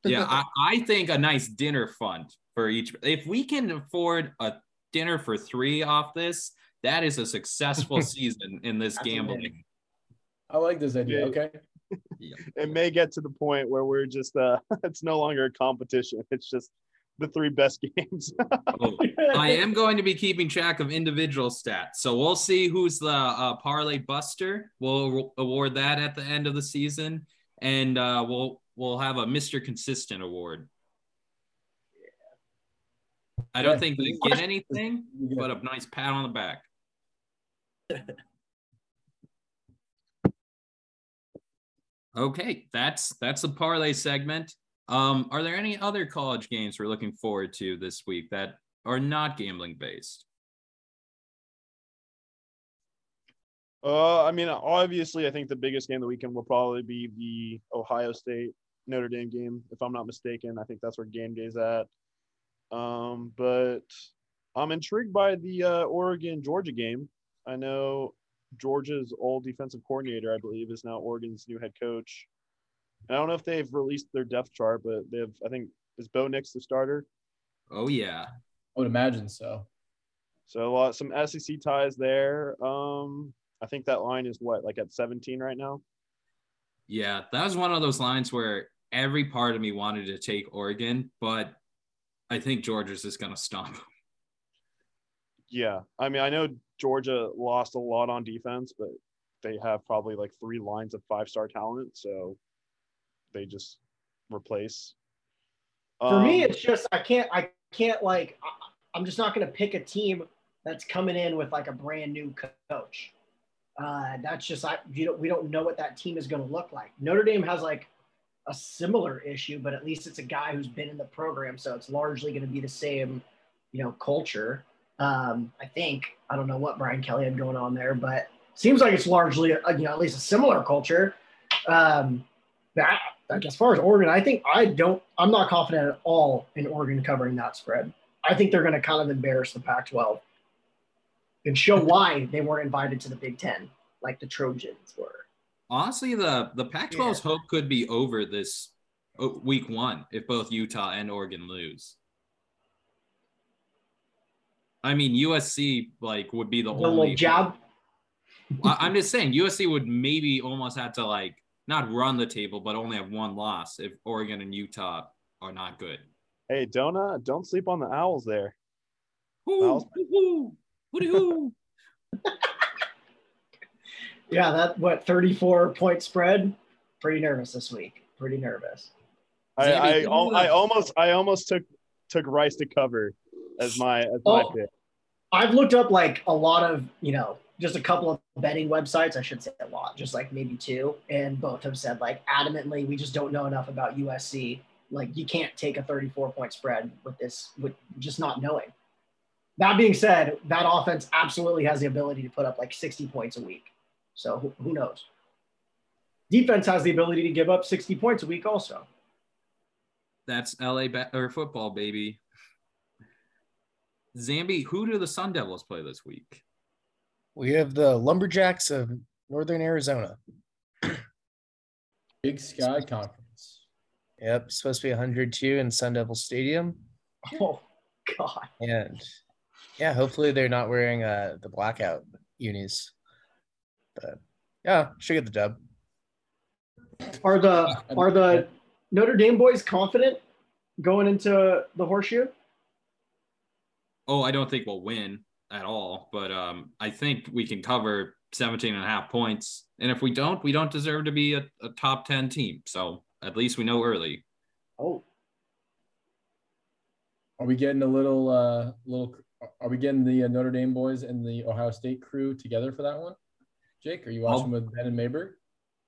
yeah, I, I think a nice dinner fund for each. If we can afford a dinner for three off this, that is a successful <laughs> season in this That's a win. gambling. I like this idea. Yeah. Okay. <laughs> It may get to the point where we're just uh <laughs> it's no longer a competition. It's just the three best <laughs> games. Oh, I am going to be keeping track of individual stats, so we'll see who's the uh, parlay buster. We'll award that at the end of the season, and uh, we'll we'll have a Mister Consistent award. I don't think they get anything, but a nice pat on the back. Okay, that's that's the parlay segment. Um, are there any other college games we're looking forward to this week that are not gambling based? Uh, I mean, obviously, I think the biggest game of the weekend will probably be the Ohio State Notre Dame game, if I'm not mistaken. I think that's where game day's at. Um, but I'm intrigued by the uh, Oregon Georgia game. I know Georgia's old defensive coordinator, I believe, is now Oregon's new head coach. I don't know if they've released their depth chart, but they have. I think is Bo Nix the starter. Oh yeah, I would imagine so. So a lot, some SEC ties there. Um, I think that line is what, like at 17 right now. yeah. That was one of those lines where every part of me wanted to take Oregon, but I think Georgia's just gonna stomp. 'em. Yeah, I mean, I know Georgia lost a lot on defense, but they have probably like three lines of five-star talent, so they just replace. For me, Um, it's just I can't I can't like I'm just not gonna pick a team that's coming in with like a brand new coach. Uh, that's just I you know we don't know what that team is gonna look like. Notre Dame has like a similar issue, but at least it's a guy who's been in the program, so it's largely gonna be the same, you know, culture. Um, I think I don't know what Brian Kelly had going on there, but seems like it's largely uh, you know at least a similar culture. Um, that like as far as Oregon, I think I don't. I'm not confident at all in Oregon covering that spread. I think they're going to kind of embarrass the Pac-12 and show why they weren't invited to the Big Ten like the Trojans were. Honestly, the the Pac-12's Yeah. hope could be over this week one if both Utah and Oregon lose. I mean, USC like would be the The only job. I- I'm just saying USC would maybe almost have to like not run the table, but only have one loss if Oregon and Utah are not good. hey, don't uh, don't sleep on the Owls there. Hoo, Owls. hoo, hoo, hooty hoo. Yeah, that what 34 point spread. Pretty nervous this week. Pretty nervous. I Xavier, I, give al- me I almost I almost took took Rice to cover as my as my Oh. pick. I've looked up like a lot of, you know, just a couple of betting websites. I should say a lot, just like maybe two. And both have said like adamantly, we just don't know enough about USC. Like you can't take a 34 point spread with this, with just not knowing. That being said, that offense absolutely has the ability to put up like 60 points a week. So who, who knows? Defense has the ability to give up 60 points a week also. That's LA or football, baby. Zambi, who do the Sun Devils play this week? We have the Lumberjacks of Northern Arizona. <clears throat> Big Sky Conference. Yep, supposed to be 102 in Sun Devil Stadium. <laughs> Oh, God. And yeah, hopefully they're not wearing uh, the blackout unis. But yeah, should get the dub. Are the, are the Notre Dame boys confident going into the horseshoe? Oh, I don't think we'll win at all, but um, I think we can cover 17 and a half points. And if we don't, we don't deserve to be a, a top 10 team. So at least we know early. Oh, Are we getting a little, uh, little? Are we getting the uh, Notre Dame boys and the Ohio State crew together for that one? Jake, are you watching I'll- with Ben and Mayberg?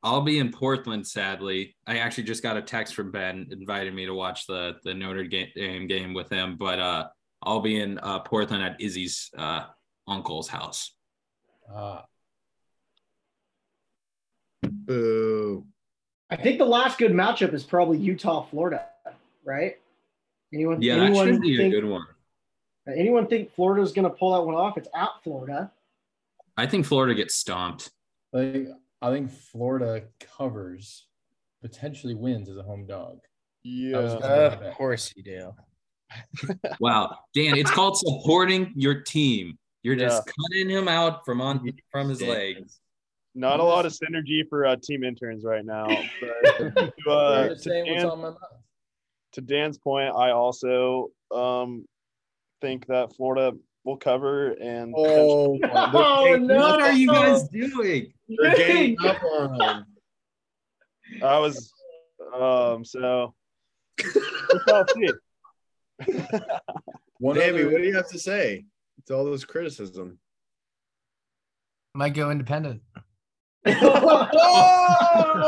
I'll be in Portland, sadly. I actually just got a text from Ben inviting me to watch the the Notre Dame game with him, but uh, I'll be in uh, Portland at Izzy's uh, uncle's house. Uh, Boo. I think the last good matchup is probably Utah, Florida, right? Anyone? Yeah, that should be a think, good one. Anyone think Florida's going to pull that one off? It's at Florida. I think Florida gets stomped. I think I think Florida covers, potentially wins as a home dog. Yeah. Of course you do. Wow, Dan, it's called supporting your team. You're just Yeah. cutting him out from on from his legs. Not a lot of synergy for uh, team interns right now. But <laughs> to, uh, to, just saying what's Dan- on my mind. to Dan's point, I also um, think that Florida will cover and Oh, Oh, <laughs> no. What are you guys doing? They're ganging up on him. I was um so <laughs> we shall see. <laughs> One Davey, other- what do you have to say to all this criticism? Might go independent. <laughs>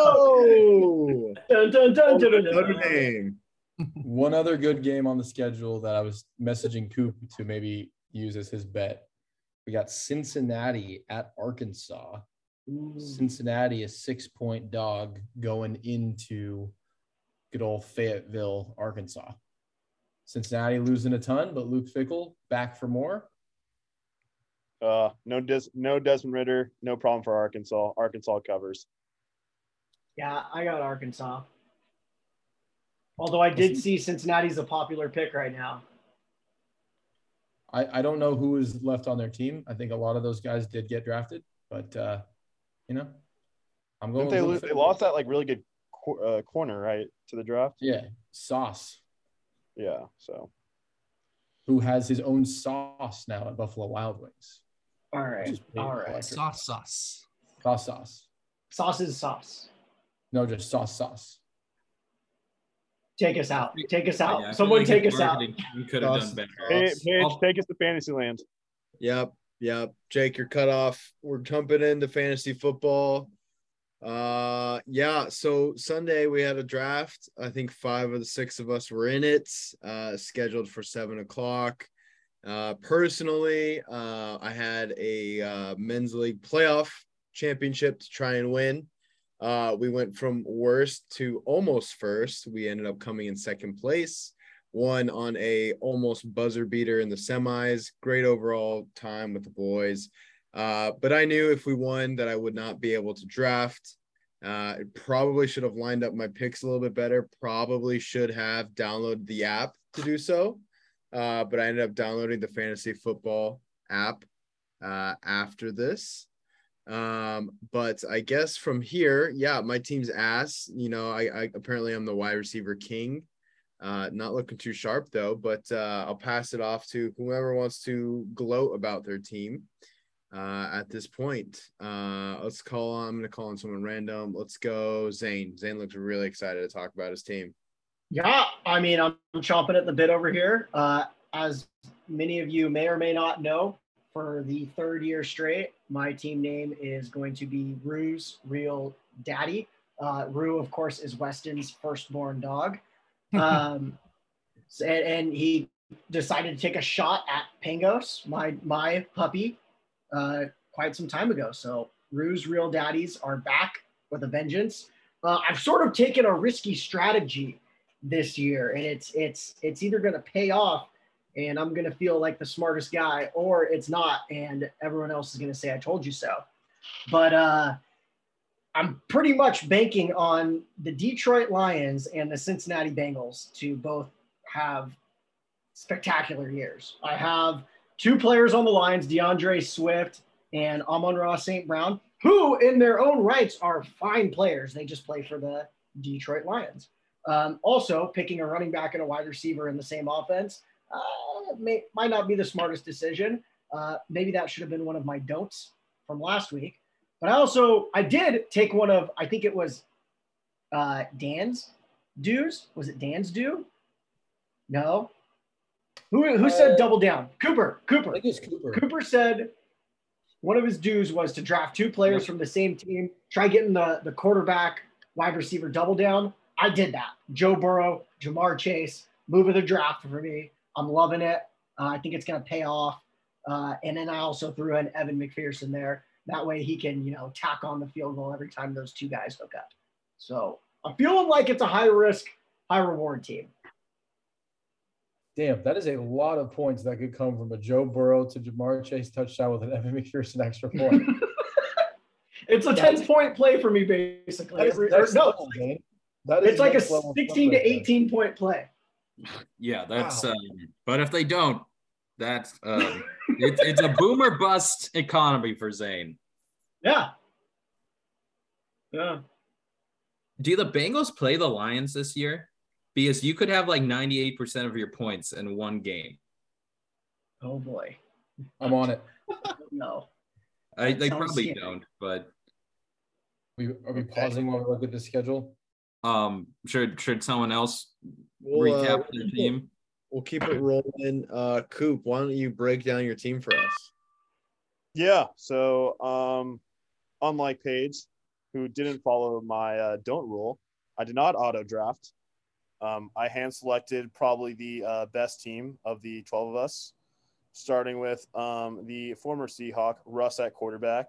Oh, <laughs> Dun, dun, dun, dun, dun, dun. Notre Dame. One other good game on the schedule that I was messaging Coop to maybe use as his bet. We got Cincinnati at Arkansas. Cincinnati, a six point dog going into good old Fayetteville, Arkansas. Cincinnati losing a ton, but Luke Fickell back for more. Uh no Des- no Desmond Ridder, no problem for Arkansas. Arkansas covers. Yeah, I got Arkansas. Although I did see Cincinnati's a popular pick right now. I, I don't know who is left on their team. I think a lot of those guys did get drafted, but uh, you know, I'm going. Didn't they, with lo- Luke they lost that like really good cor- uh, corner right to the draft. Yeah, Sauce, Yeah, so who has his own sauce now at Buffalo Wild Wings. All which right. is pretty All right. electric. Sauce sauce. Sauce, sauce. Sauce is sauce. No, just sauce, sauce. Take us out. Take us out. Yeah, Someone take us out. marketing team could have done better. Paige, Paige, I'll- take us to Fantasyland. Yep, yep. Jake, you're cut off. We're jumping into fantasy football. Uh yeah, so Sunday we had a draft. I think five of the six of us were in it, uh, scheduled for seven o'clock. Uh personally, uh I had a uh men's league playoff championship to try and win. Uh we went from worst to almost first. We ended up coming in second place won on a almost buzzer beater in the semis. Great overall time with the boys. Uh, but I knew if we won that I would not be able to draft. Uh, it probably should have lined up my picks a little bit better. Probably should have downloaded the app to do so. Uh, but I ended up downloading the fantasy football app uh, after this. Um, but I guess from here, yeah, my team's ass. You know, I, I apparently I'm the wide receiver king. Uh, not looking too sharp though, but uh, I'll pass it off to whoever wants to gloat about their team uh, at this point. Uh, let's call on, I'm going to call on someone random. Let's go, Zane. Zane looks really excited to talk about his team. Yeah, I mean, I'm chomping at the bit over here. Uh, as many of you may or may not know, for the third year straight, my team name is going to be Rue's Real Daddy. Uh, Rue, of course, is Weston's firstborn dog. <laughs> Um, and, and he decided to take a shot at Pangos, my my puppy, uh, quite some time ago. So Rue's Real Daddies are back with a vengeance. Uh, I've sort of taken a risky strategy this year, and it's it's it's either going to pay off, and I'm going to feel like the smartest guy, or it's not, and everyone else is going to say I told you so. But uh, I'm pretty much banking on the Detroit Lions and the Cincinnati Bengals to both have spectacular years. I have two players on the lines, D'Andre Swift and Amon-Ra St. Brown, who in their own rights are fine players. They just play for the Detroit Lions. Um, also, picking a running back and a wide receiver in the same offense uh, may, might not be the smartest decision. Uh, maybe that should have been one of my don'ts from last week. But I also I did take one of I think it was uh, Dan's dues. Was it Dan's due? No. Who who said Uh, double down? Cooper. I Cooper. think it's Cooper. Cooper said one of his dues was to draft two players from the same team, try getting the, the quarterback, wide receiver double down. I did that. Joe Burrow, Ja'Marr Chase, move of the draft for me. I'm loving it. Uh, I think it's going to pay off. Uh, and then I also threw in Evan McPherson there. That way he can, you know, tack on the field goal every time those two guys hook up. So I'm feeling like it's a high risk, high reward team. Damn, that is a lot of points that could come from a Joe Burrow to Ja'Marr Chase touchdown with an Evan McPherson extra <laughs> point. It's a 10 point play for me, basically. That is Every- or next no, level, man. That is it's like a 16 to stuff right there. 18 point play. Yeah, that's. Wow. Um, but if they don't, that's um, it's it's a boomer bust economy for Zane. Yeah. Yeah. Do the Bengals play the Lions this year? Because you could have like 98% of your points in one game. Oh boy. I'm on it. <laughs> No. I, they probably scary. don't, but We, are we pausing while we look at the schedule? um, should should someone else We'll, uh, recap their team? We'll keep it rolling. Uh, Coop, why don't you break down your team for us? Yeah. So, um, unlike Paige, who didn't follow my uh, don't rule, I did not auto draft. Um, I hand selected probably the uh, best team of the 12 of us, starting with um, the former Seahawk, Russ at quarterback,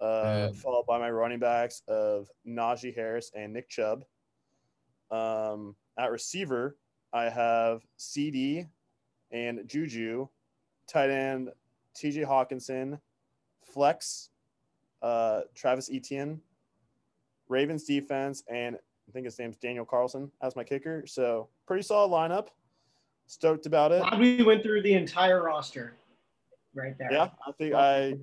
uh, followed by my running backs of Najee Harris and Nick Chubb. Um, at receiver, I have CD and Juju, tight end TJ Hockenson, flex, uh, Travis Etienne, Ravens defense, and I think his name's Daniel Carlson as my kicker. So pretty solid lineup. Stoked about it. Glad we went through the entire roster right there. Yeah, I think I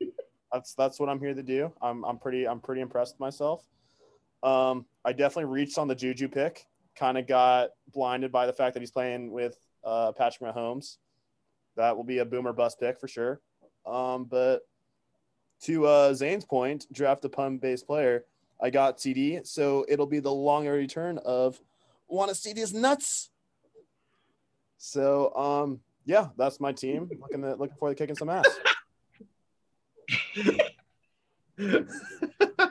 <laughs> that's that's what I'm here to do. I'm I'm pretty I'm pretty impressed with myself. Um, I definitely reached on the Juju pick. Kind of got blinded by the fact that he's playing with uh, Patrick Mahomes. That will be a boomer bust pick for sure. Um, but to uh, Zane's point, draft a pun based player. I got CD, so it'll be the long return of want to see these nuts. So um, yeah, that's my team. Looking to, looking forward to kicking some ass. <laughs>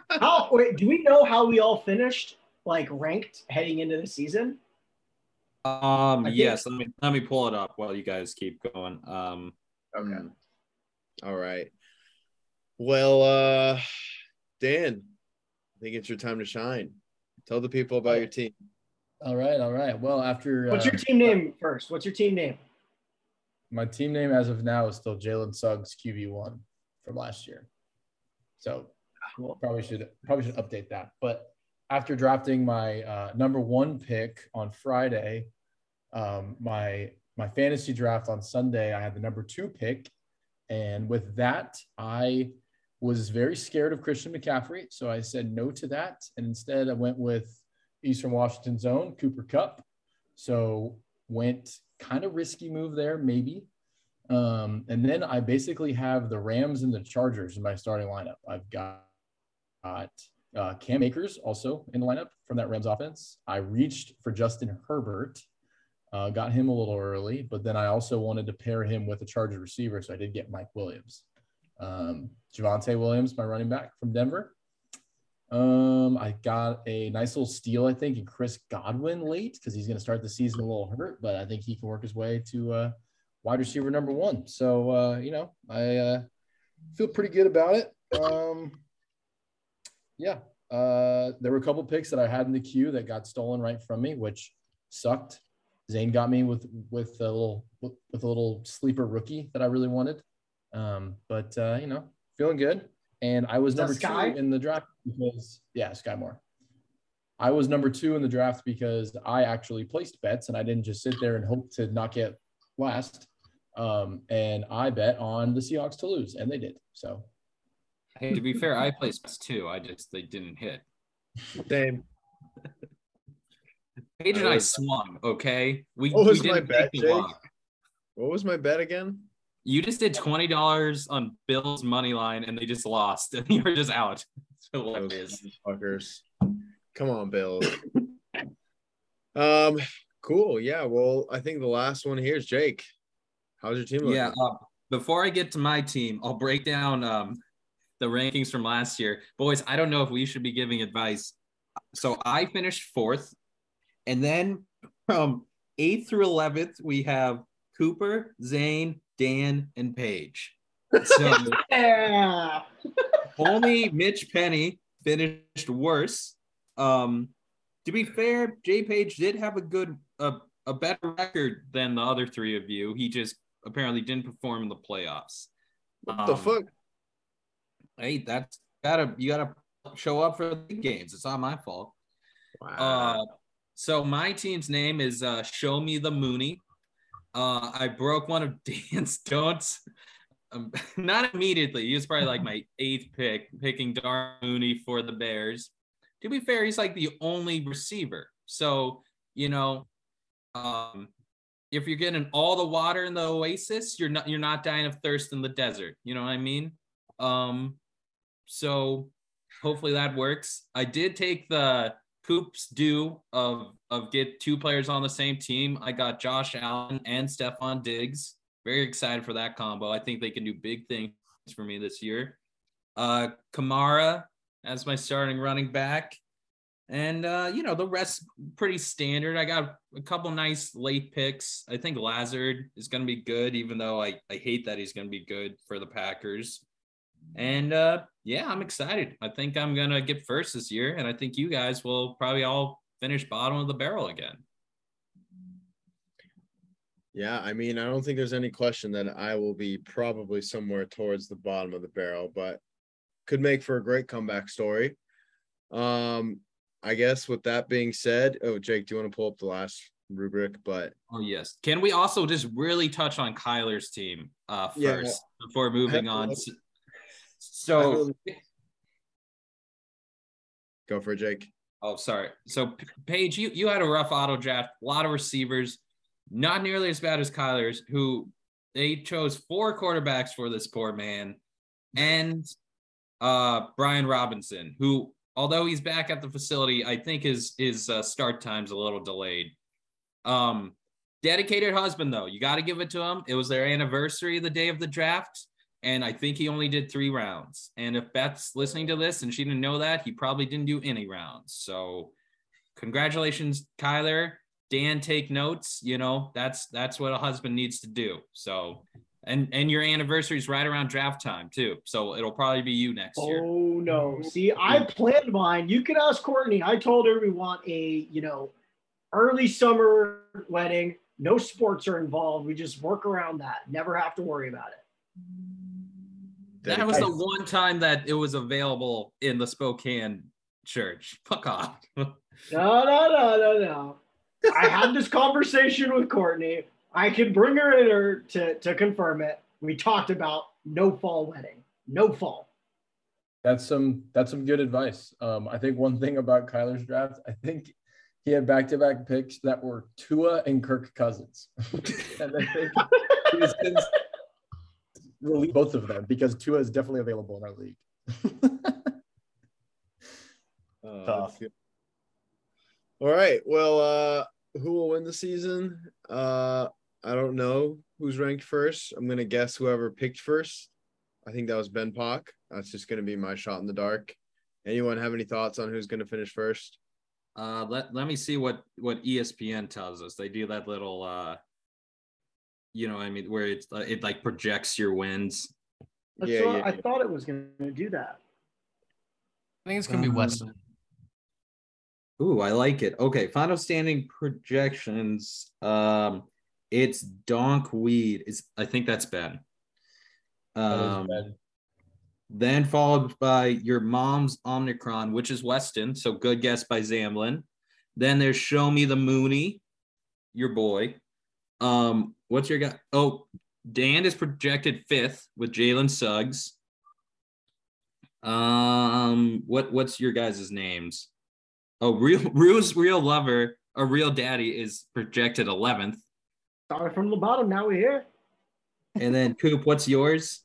How wait, do we know how we all finished like ranked heading into the season? Um, think- yes, let me let me pull it up while you guys keep going. Um, Okay. All right. Well, uh, Dan, I think it's your time to shine. Tell the people about your team. All right, all right. Well, after What's uh, your team name first? What's your team name? my team name as of now is still Jalen Suggs QB one from last year. So Cool. probably should probably should update that. But after drafting my uh, number one pick on Friday, um, my my fantasy draft on Sunday, I had the number two pick, and with that, I was very scared of Christian McCaffrey, so I said no to that, and instead I went with Eastern Washington's own Cooper Kupp. So went kind of risky move there, maybe. Um, and then I basically have the Rams and the Chargers in my starting lineup. I've got, uh, Cam Akers also in the lineup from that Rams offense. I reached for Justin Herbert, uh, got him a little early, but then I also wanted to pair him with a Charger receiver, so I did get Mike Williams. Um, Javonte Williams, my running back from Denver. Um, I got a nice little steal, I think, in Chris Godwin late because he's going to start the season a little hurt, but I think he can work his way to uh, wide receiver number one. So, uh, you know, I uh, feel pretty good about it. Um, yeah, uh, there were a couple picks that I had in the queue that got stolen right from me, which sucked. Zane got me with with a little with, with a little sleeper rookie that I really wanted. Um, but uh, you know, feeling good. And I was number Sky? two in the draft because yeah, Skyy Moore. I was number two in the draft because I actually placed bets and I didn't just sit there and hope to not get last. Um, and I bet on the Seahawks to lose, and they did. So hey, to be fair, I placed two. I just they didn't hit. Same. Paige and I I swung. Okay, we, What was we my didn't bet, Jake? What was my bet again? You just did twenty dollars on Bill's money line, and they just lost, and <laughs> you were just out. Those fuckers. Come on, Bill. um, cool. Yeah. Well, I think the last one here is Jake. How's your team looking? Yeah. Uh, before I get to my team, I'll break down um, the rankings from last year. Boys, I don't know if we should be giving advice. So I finished fourth. And then from eighth through 11th, we have Cooper, Zane, Dan, and Paige. So <laughs> Yeah. only Mitch Penny finished worse. Um, to be fair, Jay Paige did have a good, a, a better record than the other three of you. He just apparently didn't perform in the playoffs. What the Um, fuck? Hey, that's gotta you gotta show up for the games. It's not my fault. Wow. Uh, so my team's name is uh, Show Me the Mooney. Uh, I broke one of <laughs> Dan's don'ts. Um, <laughs> not immediately. He was probably like my <laughs> eighth pick, picking Dar Mooney for the Bears. To be fair, he's like the only receiver. So you know, um, if you're getting all the water in the oasis, you're not you're not dying of thirst in the desert. You know what I mean? Um, so hopefully that works. I did take the Coops do of of get two players on the same team. I got Josh Allen and Stefon Diggs. Very excited for that combo. I think they can do big things for me this year. Uh Kamara as my starting running back. And uh, you know, the rest pretty standard. I got a couple nice late picks. I think Lazard is gonna be good, even though I, I hate that he's gonna be good for the Packers. And uh, yeah, I'm excited. I think I'm gonna get first this year, and I think you guys will probably all finish bottom of the barrel again. Yeah, I mean, I don't think there's any question that I will be probably somewhere towards the bottom of the barrel, but could make for a great comeback story. Um, I guess with that being said, oh Jake, do you want to pull up the last rubric? But Oh yes. Can we also just really touch on Kyler's team uh, first Yeah. before moving on? I So, go for it, Jake. oh sorry. So Paige, you you had a rough auto draft. A lot of receivers, not nearly as bad as Kyler's, who they chose four quarterbacks for this poor man, and uh Brian Robinson, who although he's back at the facility, I think his his uh, start time's a little delayed. Um, dedicated husband though, you got to give it to him. It was their anniversary the day of the draft, and I think he only did three rounds. And if Beth's listening to this and she didn't know that, he probably didn't do any rounds. So, congratulations, Kyler. Dan, take notes. You know that's that's what a husband needs to do. So. And, and your anniversary is right around draft time too, so it'll probably be you next year. Oh no. See, I planned mine. You can ask Courtney. I told her we want a, you know, early summer wedding. No sports are involved. We just work around that. Never have to worry about it. That was the one time that it was available in the Spokane church. <laughs> Fuck off. <laughs> No, no, no, no, no. I had this conversation with Courtney. I can bring her in her to, to confirm it. We talked about no fall wedding. No fall. That's some that's some good advice. Um, I think one thing about Kyler's draft, I think he had back-to-back picks that were Tua and Kirk Cousins, <laughs> and I think he has since released both of them because Tua is definitely available in our league. <laughs> Uh, Tough. All right. Well, uh, who will win the season? Uh, I don't know who's ranked first. I'm gonna guess whoever picked first. I think that was Ben Pock. That's just gonna be my shot in the dark. Anyone have any thoughts on who's gonna finish first? Uh, let, let me see what, what ESPN tells us. They do that little, uh, you know, what I mean, where it's, uh, it like projects your wins. That's Yeah, what- yeah, I thought it was going to do that. I think it's gonna be Um, Weston. Ooh, I like it. Okay, final standing projections. Um, it's Donk Weed. Is I think that's Ben. That is Um, Ben. then followed by your mom's Omnicron, which is Weston. So good guess by Zamlin. Then there's Show Me the Mooney, your boy. Um, what's your guy? Oh, Dan is projected fifth with Jalen Suggs. Um, what what's your guys' names? Oh, real <laughs> Rue's real lover a real daddy is projected 11th. Started from the bottom. Now we're here. And then Coop, what's yours?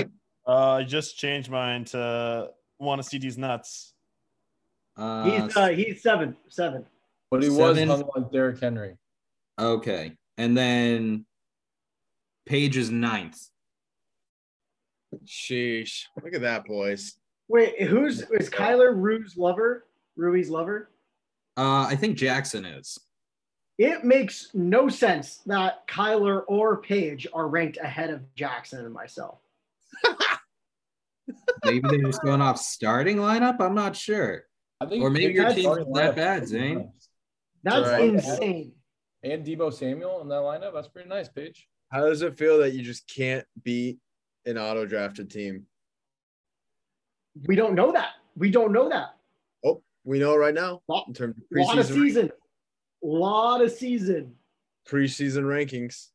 Uh, I just changed mine to want to see these nuts. Uh, He's uh, he's seven, seven. But he was Seven. hung like Derrick Henry. okay. And then Paige is ninth. Sheesh. Look at that, boys. Wait, who's is Kyler Rue's lover? Rui's lover? Uh, I think Jackson is. It makes no sense that Kyler or Paige are ranked ahead of Jackson and myself. <laughs> Maybe they're just going off starting lineup. I'm not sure. I think Or maybe your That's- team's not that bad, Zane. That's Right. insane. And Deebo Samuel in that lineup. That's pretty nice, Paige. How does it feel that you just can't beat an auto drafted team? We don't know that. We don't know that. Oh, we know right now Lot, in terms of lot of preseason season. Lot of season. preseason rankings.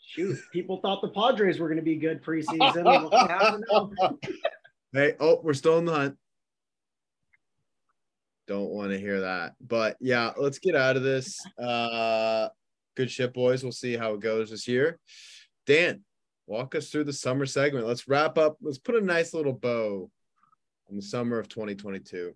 Shoot, people thought the Padres were going to be good preseason. Look what happened now. Hey, oh, we're still in the hunt. Don't want to hear that. But yeah, let's get out of this. Uh good shit, boys. We'll see how it goes this year. Dan, walk us through the summer segment. Let's wrap up. Let's put a nice little bow on the summer of 2022.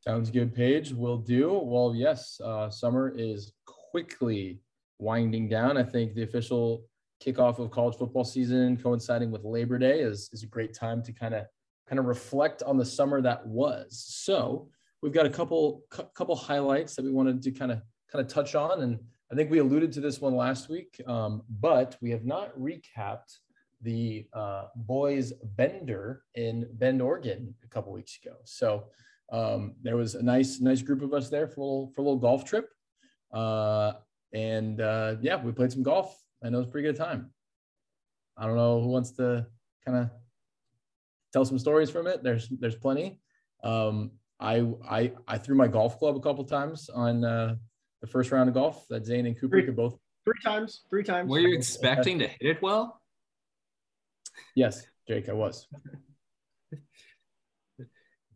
Sounds good, Paige. Will do. Well, yes, uh, summer is quickly winding down. I think the official kickoff of college football season coinciding with Labor Day is, is a great time to kind of kind of reflect on the summer that was. So we've got a couple cou- couple highlights that we wanted to kind of kind of touch on, and I think we alluded to this one last week, um, but we have not recapped the uh, boys bender in Bend, Oregon, a couple weeks ago. So um, there was a nice nice group of us there for a little, for a little golf trip, uh, and uh, yeah, we played some golf. I know it was a pretty good time. I don't know who wants to kind of tell some stories from it. There's there's plenty. Um, I I I threw my golf club a couple times on uh, the first round of golf that Zane and Cooper Three. could both. Three times. Three times. Were you expecting to hit it well? Yes, Jake, I was.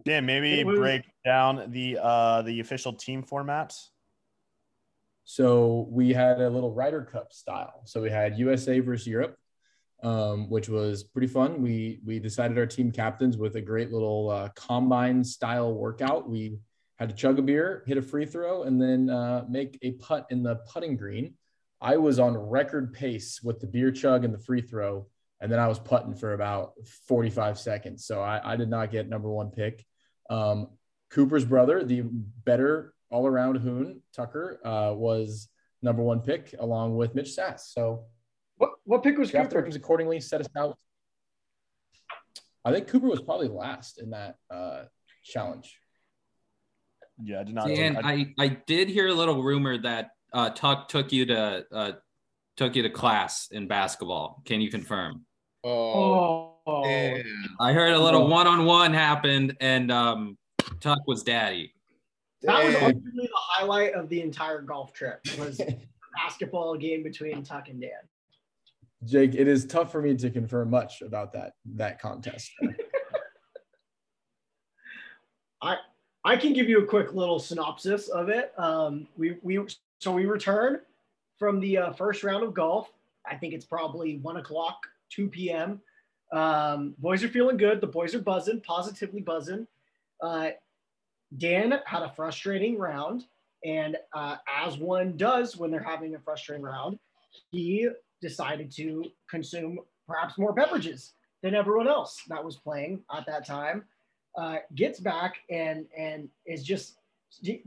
Dan, maybe was- break down the uh the official team format. So we had a little Ryder Cup style. So we had USA versus Europe, um, which was pretty fun. We we decided our team captains with a great little uh, combine style workout. We had to chug a beer, hit a free throw, and then uh, make a putt in the putting green. I was on record pace with the beer chug and the free throw, and then I was putting for about 45 seconds. So I, I did not get number one pick. Um, Cooper's brother, the better all around Hoon Tucker, uh, was number one pick along with Mitch Sass. So What, what pick was draft Cooper? rankings accordingly set us out. I think Cooper was probably last in that uh, challenge. Yeah, I did not. and I- I, I did hear a little rumor that uh, Tuck took you to uh, took you to class in basketball. Can you confirm? Oh, Oh. I heard a little one on one happened, and um, Tuck was daddy. that was Damn. arguably the highlight of the entire golf trip was the <laughs> basketball game between Tuck and Dan. Jake, it is tough for me to confirm much about that that contest. <laughs> I I can give you a quick little synopsis of it. Um, we we so we return from the uh, first round of golf. I think it's probably one o'clock, two p.m. Um, boys are feeling good. The boys are buzzing, positively buzzing. Uh, Dan had a frustrating round, and uh, as one does when they're having a frustrating round, he decided to consume perhaps more beverages than everyone else that was playing at that time uh, gets back and and is just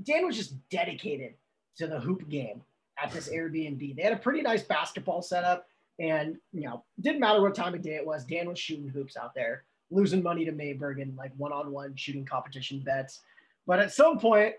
Dan was just dedicated to the hoop game at this Airbnb. They had a pretty nice basketball setup, and you know didn't matter what time of day it was. Dan was shooting hoops out there, losing money to Mayberg in like one-on-one shooting competition bets. But at some point,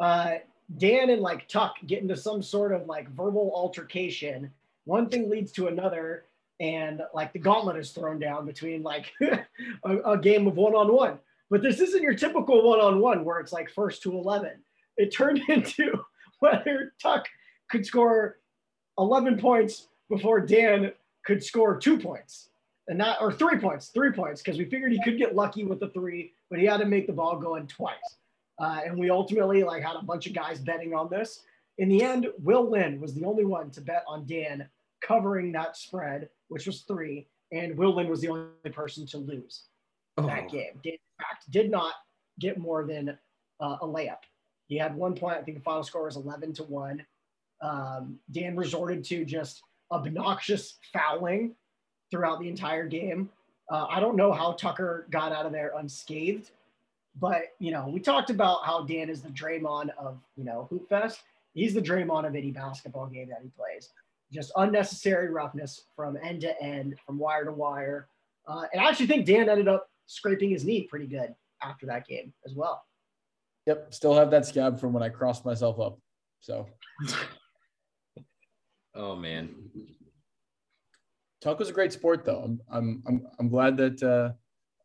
uh, Dan and like Tuck get into some sort of like verbal altercation. One thing leads to another, and like the gauntlet is thrown down between like <laughs> a, a game of one-on-one. But this isn't your typical one-on-one where it's like first to 11. It turned <laughs> into whether Tuck could score 11 points before Dan could score two points and not, or three points, three points. Cause we figured he could get lucky with the three, but he had to make the ball go in twice. Uh, and we ultimately like had a bunch of guys betting on this. In the end, Will Lynn was the only one to bet on Dan covering that spread, which was three, and Will Lynn was the only person to lose Oh, that game. Dan, in fact, did not get more than uh, a layup. He had one point. I think the final score was 11 to one. Um, Dan resorted to just obnoxious fouling throughout the entire game. Uh, I don't know how Tucker got out of there unscathed, but you know, we talked about how Dan is the Draymond of you know Hoop Fest. He's the Draymond of any basketball game that he plays. Just unnecessary roughness from end to end, from wire to wire. Uh, and I actually think Dan ended up scraping his knee pretty good after that game as well. Yep, still have that scab from when I crossed myself up. So <laughs> oh man. Tuck was a great sport, though. I'm I'm I'm, I'm glad that uh,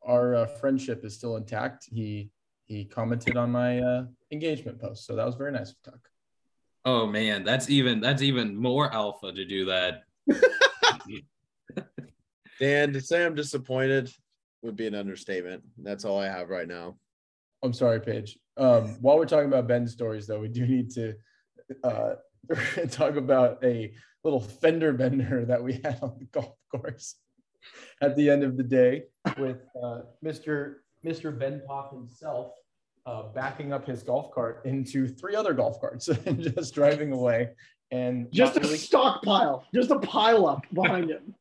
our uh, friendship is still intact. He he commented on my uh, engagement post, so that was very nice of Tuck. Oh man, that's even that's even more alpha to do that. <laughs> Dan, to say I'm disappointed would be an understatement. That's all I have right now. I'm sorry, Paige. Um, while we're talking about Ben's stories, though, we do need to uh, <laughs> talk about a little fender bender that we had on the golf course at the end of the day with uh, Mr. Mr. Ben Pop himself uh, backing up his golf cart into three other golf carts <laughs> and just driving away and Just a really- stockpile, just a pile up <laughs> behind him.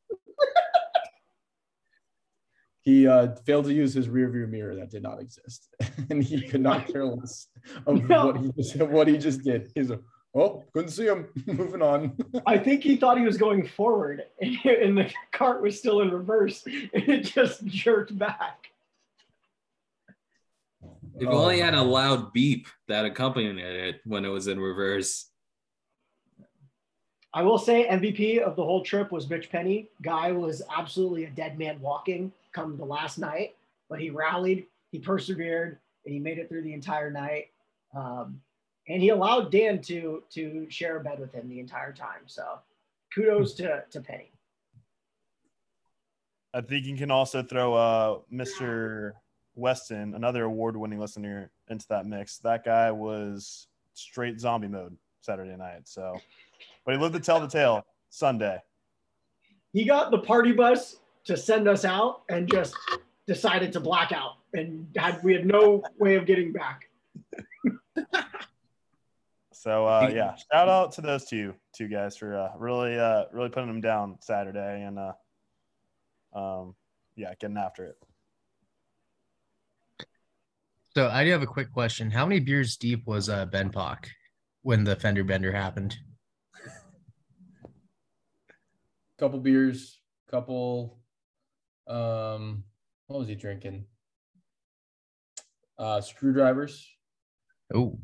he uh, failed to use his rear view mirror that did not exist, <laughs> and he could not care less of No. what he just what he just did. He's like, oh, couldn't see him. Moving on. I think he thought he was going forward, and the cart was still in reverse, and it just jerked back. If Oh, only had a loud beep that accompanied it when it was in reverse. I will say MVP of the whole trip was Mitch Penny. Guy was absolutely a dead man walking come the last night, but he rallied, he persevered, and he made it through the entire night. Um, and he allowed Dan to to share a bed with him the entire time. So kudos to, to Penny. I think you can also throw uh, Mr. Weston, another award-winning listener, into that mix. That guy was straight zombie mode Saturday night. So, but he lived to tell the tale Sunday. He got the party bus to send us out and just decided to black out and had we had no way of getting back. <laughs> So uh, yeah, shout out to those two two guys for uh, really uh, really putting them down Saturday and uh, um, yeah, getting after it. So I do have a quick question. How many beers deep was uh, Ben Pock when the fender bender happened? couple beers, couple. Um, what was he drinking? Uh, screwdrivers. Oh,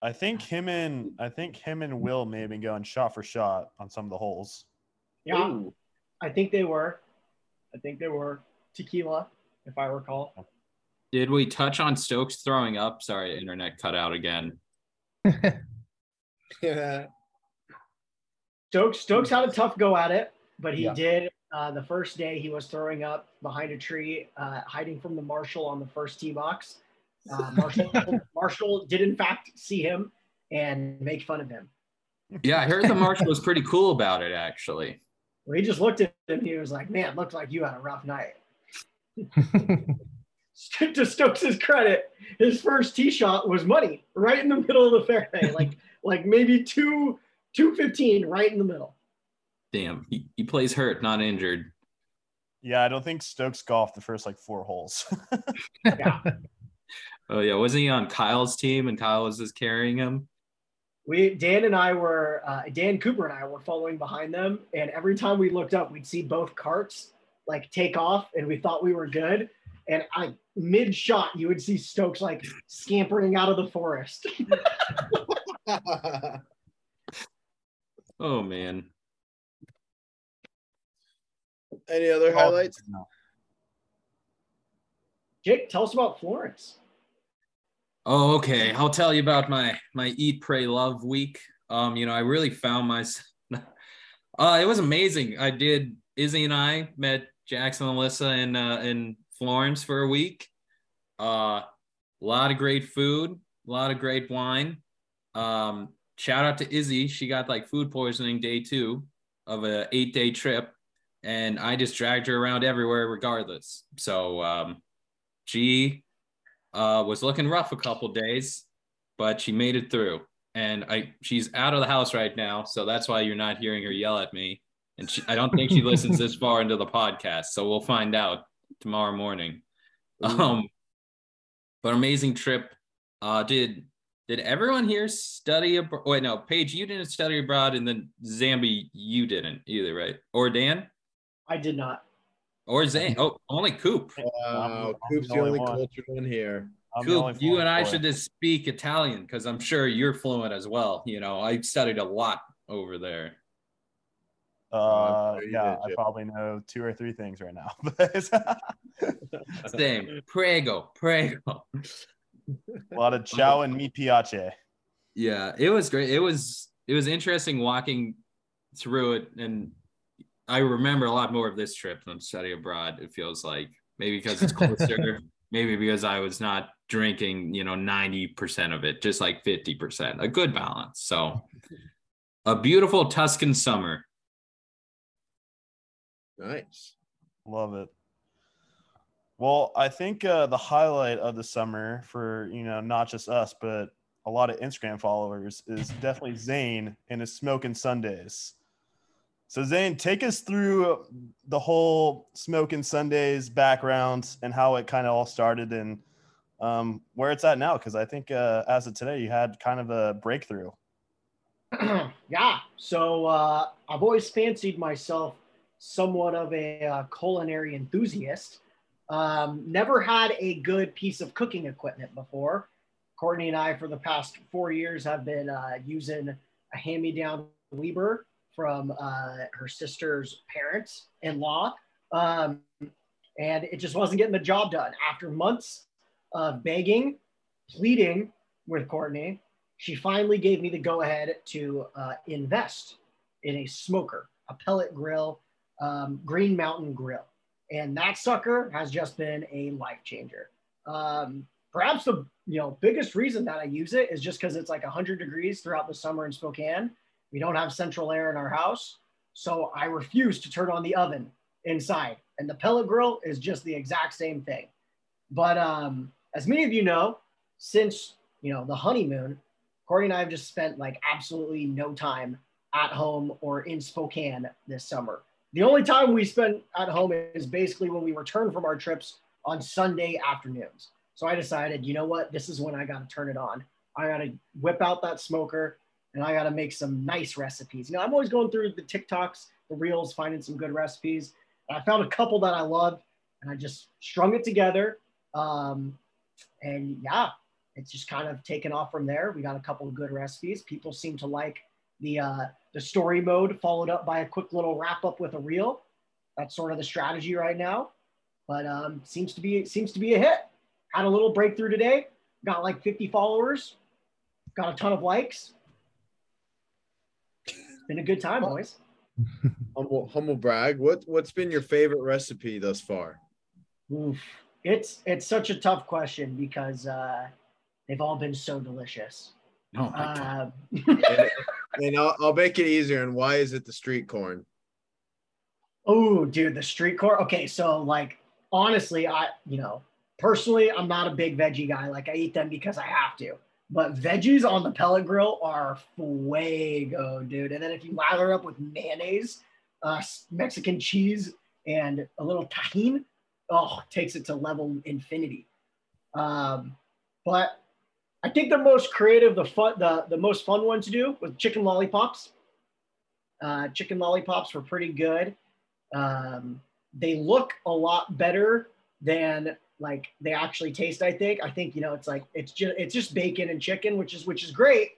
I think him and I think him and Will may have been going shot for shot on some of the holes. Yeah, I think they were. I think they were tequila, if I recall. Did we touch on Stokes throwing up? Sorry, internet cut out again. <laughs> Yeah. Stokes Stokes had a tough go at it, but he Yeah. did. Uh, the first day he was throwing up behind a tree, uh, hiding from the marshal on the first tee box. Uh, <laughs> Marshall, Marshall did in fact see him and make fun of him. Yeah, I heard the marshal was pretty cool about it actually. Well, he just looked at him and he was like, "Man, looked like you had a rough night." <laughs> to Stokes' credit, his first tee shot was money, right in the middle of the fairway, <laughs> like like maybe two two fifteen, right in the middle. Damn, he, he plays hurt, not injured. Yeah, I don't think Stokes golfed the first like four holes. <laughs> Yeah, <laughs> Oh yeah, wasn't he on Kyle's team and Kyle was just carrying him? we Dan and I were uh, Dan Cooper and I were following behind them, and every time we looked up, we'd see both carts like take off, and we thought we were good. And I mid shot, you would see Stokes like scampering out of the forest. <laughs> Oh man. Any other highlights? No. Jake, tell us about Florence. Oh, okay. I'll tell you about my my eat, pray, love week. Um, you know, I really found my. <laughs> Uh, it was amazing. I did. Izzy and I met Jackson and Alyssa and uh, in Florence for a week. Uh, a lot of great food, a A lot of great wine. Um, shout out to Izzy. She got like food poisoning day two of a eight day trip, and I just dragged her around everywhere regardless. So um, she uh, was looking rough a couple days, but she made it through. And I she's out of the house right now, so that's why you're not hearing her yell at me. And she, I don't think she listens this far into the podcast, so we'll find out tomorrow morning. Um, but amazing trip. Uh, did did everyone here study abroad? Wait, no, Paige, you didn't study abroad, and then Zambi, you didn't either, right? Or Dan? I did not. Or Zane? <laughs> Oh, only Coop. Wow, I'm Coop's the the only only one. cultured one here. I'm Coop, you and I boy. should just speak Italian because I'm sure you're fluent as well. You know, I studied a lot over there. Uh, yeah, I probably know two or three things right now. <laughs> <laughs> Same. Prego, prego. A lot of <laughs> ciao and mi piace. Yeah, it was great. It was it was interesting walking through it, and I remember a lot more of this trip than study abroad. It feels like maybe because it's closer, maybe because I was not drinking, you know, ninety percent of it, just like fifty percent, a good balance. So, a beautiful Tuscan summer. Nice. Love it. Well, I think uh, the highlight of the summer for you know not just us but a lot of Instagram followers is definitely Zane and his smoking Sundays. So Zane, take us through the whole smoking Sundays background and how it kind of all started and um, where it's at now. Because I think uh, as of today, you had kind of a breakthrough. <clears throat> yeah. So uh, I've always fancied myself somewhat of a uh, culinary enthusiast. Um, never had a good piece of cooking equipment before. Courtney and I, for the past four years, have been uh, using a hand-me-down Weber from uh, her sister's parents in law. Um, and it just wasn't getting the job done. After months of begging, pleading with Courtney, she finally gave me the go ahead to uh, invest in a smoker, a pellet grill, um, Green Mountain Grill. And that sucker has just been a life changer. Um, perhaps the you know biggest reason that I use it is just because it's like 100 degrees throughout the summer in Spokane. We don't have central air in our house, so I refuse to turn on the oven inside. And the pellet grill is just the exact same thing. But um, as many of you know, since you know the honeymoon, Corey and I have just spent like absolutely no time at home or in Spokane this summer. The only time we spend at home is basically when we return from our trips on Sunday afternoons. So I decided, you know what, this is when I got to turn it on. I got to whip out that smoker and I got to make some nice recipes. You know, I'm always going through the TikToks, the reels, finding some good recipes. And I found a couple that I loved and I just strung it together. Um, and yeah, it's just kind of taken off from there. We got a couple of good recipes. People seem to like the uh, the story mode followed up by a quick little wrap up with a reel. That's sort of the strategy right now, but um, seems to be seems to be a hit. Had a little breakthrough today. Got like 50 followers. Got a ton of likes. Been a good time, boys. <laughs> Humble, humble brag. What what's been your favorite recipe thus far? Oof. It's it's such a tough question because uh, they've all been so delicious. Oh my god. <laughs> Uh, And I'll, I'll make it easier. And why is it the street corn? Oh, dude, the street corn. Okay, so like honestly, I you know personally, I'm not a big veggie guy. Like I eat them because I have to. But veggies on the pellet grill are fuego, dude. And then if you lather up with mayonnaise, uh, Mexican cheese, and a little Tajín, oh, takes it to level infinity. Um, but I think the most creative, the fun, the, the most fun one to do was chicken lollipops. Uh, chicken lollipops were pretty good. Um, they look a lot better than like they actually taste. I think. I think you know it's like it's just it's just bacon and chicken, which is which is great.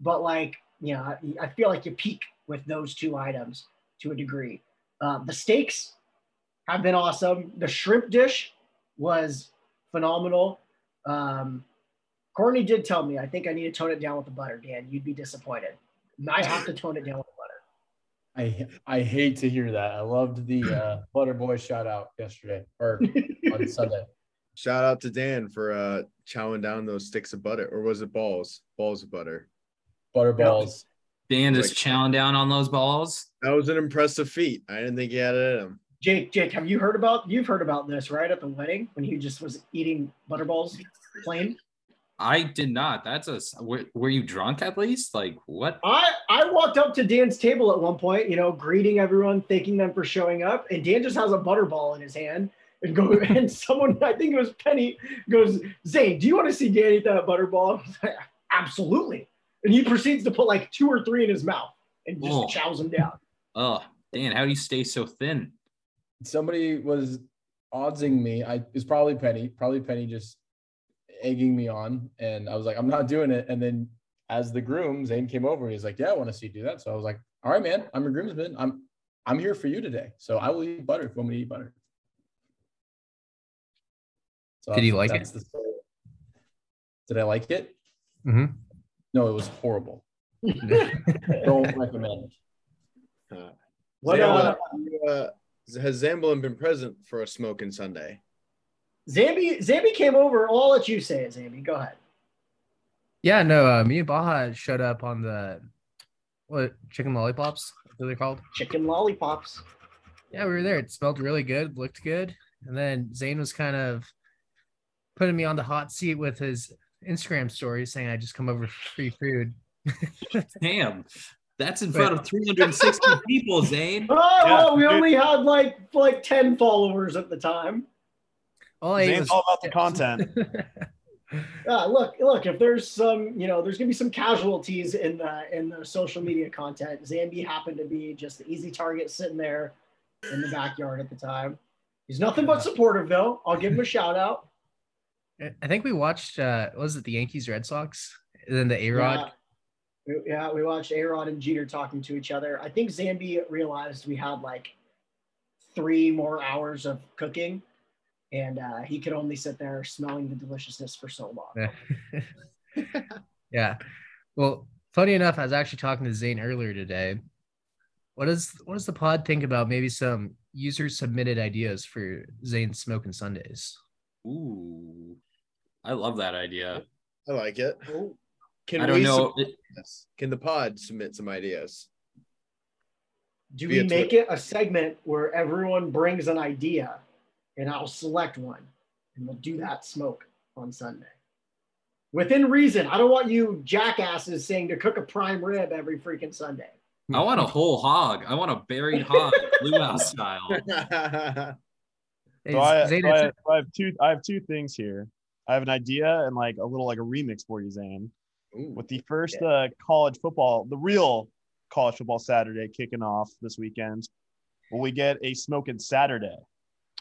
But like you know, I, I feel like you peak with those two items to a degree. Uh, the steaks have been awesome. The shrimp dish was phenomenal. Um, Courtney did tell me I think I need to tone it down with the butter. Dan, you'd be disappointed. I have to tone it down with the butter. I I hate to hear that. I loved the uh, <clears throat> Butter Boy shout out yesterday or <laughs> on Sunday. shout out to Dan for uh chowing down those sticks of butter, or was it balls? Balls of butter. Butter balls. Dan Like- chowing down on those balls. That was an impressive feat. I didn't think he had it in him. Jake, Jake, have you heard about you've heard about this, right? At the wedding when he just was eating butterballs plain. I did not. That's a. s- Were, were you drunk at least? Like what? I I walked up to Dan's table at one point, you know, greeting everyone, thanking them for showing up, and Dan just has a butterball in his hand and go <laughs> and someone I think it was Penny goes, Zane, do you want to see Dan eat that butterball? <laughs> I like, Absolutely. And he proceeds to put like two or three in his mouth and just Oh. chows them down. Oh, Dan, how do you stay so thin? Somebody was oddsing me. I it's probably Penny, probably Penny just egging me on. And I was like, I'm not doing it. And then as the groom, Zane came over. He's like, Yeah, I want to see you do that. So I was like, All right, man, I'm a groomsman. I'm I'm here for you today. So I will eat butter if you want me to eat butter. So Did you like it? Did I like it? Mhm. No, it was horrible. <laughs> Don't recommend. Uh, What, Zamblin, uh, uh, has Zamblin been present for a smoking Sunday? Zambi Zambi came over. I'll let you say it, Zambi. Go ahead. Yeah, no, uh, me and Baja showed up on the what chicken lollipops, what are they're called. Chicken lollipops. Yeah, we were there. It smelled really good, looked good. And then Zane was kind of putting me on the hot seat with his Instagram story saying I just come over for free food. <laughs> Damn, that's in front of 360 people, Zane. <laughs> Oh, well, we only had like like 10 followers at the time. All I Zane's was all about the content. <laughs> Uh, look, look, if there's some, you know, there's gonna be some casualties in the in the social media content. Zambi happened to be just the easy target sitting there in the backyard at the time. He's nothing but supportive though. I'll give him a shout out. I think we watched uh was it the Yankees Red Sox? And then the A Rod. Yeah. We- Yeah, we watched A-Rod and Jeter talking to each other. I think Zambi realized we had like three more hours of cooking, and uh, he could only sit there smelling the deliciousness for so long. <laughs> yeah. Well, funny enough, I was actually talking to Zane earlier today. What does what does the pod think about maybe some user submitted ideas for Zane smoking Sundays? Ooh, I love that idea. I like it. Can I don't we know. submit? Can the pod submit some ideas? Do we make it a segment where everyone brings an idea, and I'll select one, and we'll do that smoke on Sunday. Within reason. I don't want you jackasses saying to cook a prime rib every freaking Sunday. I want a whole hog. I want a buried hog, Blue House style. Hey, <laughs> So I, Zane, so I, it's- so I have two. I have two things here. I have an idea and like a little like a remix for you, Zane. Ooh. With the first uh, college football, the real college football Saturday kicking off this weekend, will we get a smoking Saturday?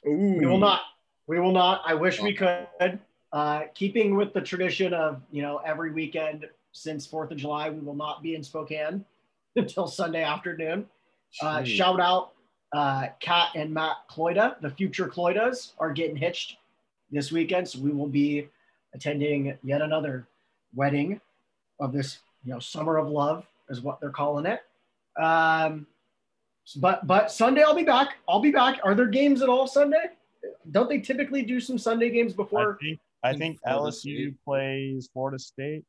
Ooh. We will not. We will not. I wish we could. Uh, keeping with the tradition of you know every weekend since Fourth of July, we will not be in Spokane <laughs> until Sunday afternoon. Uh, shout out, uh, Kat and Matt Cloyda, the future Cloydas, are getting hitched this weekend, so we will be attending yet another wedding of this you know summer of love is what they're calling it. Um, but but Sunday I'll be back. I'll be back. Are there games at all Sunday? Don't they typically do some Sunday games I before? think I think think LSU State. plays Florida State.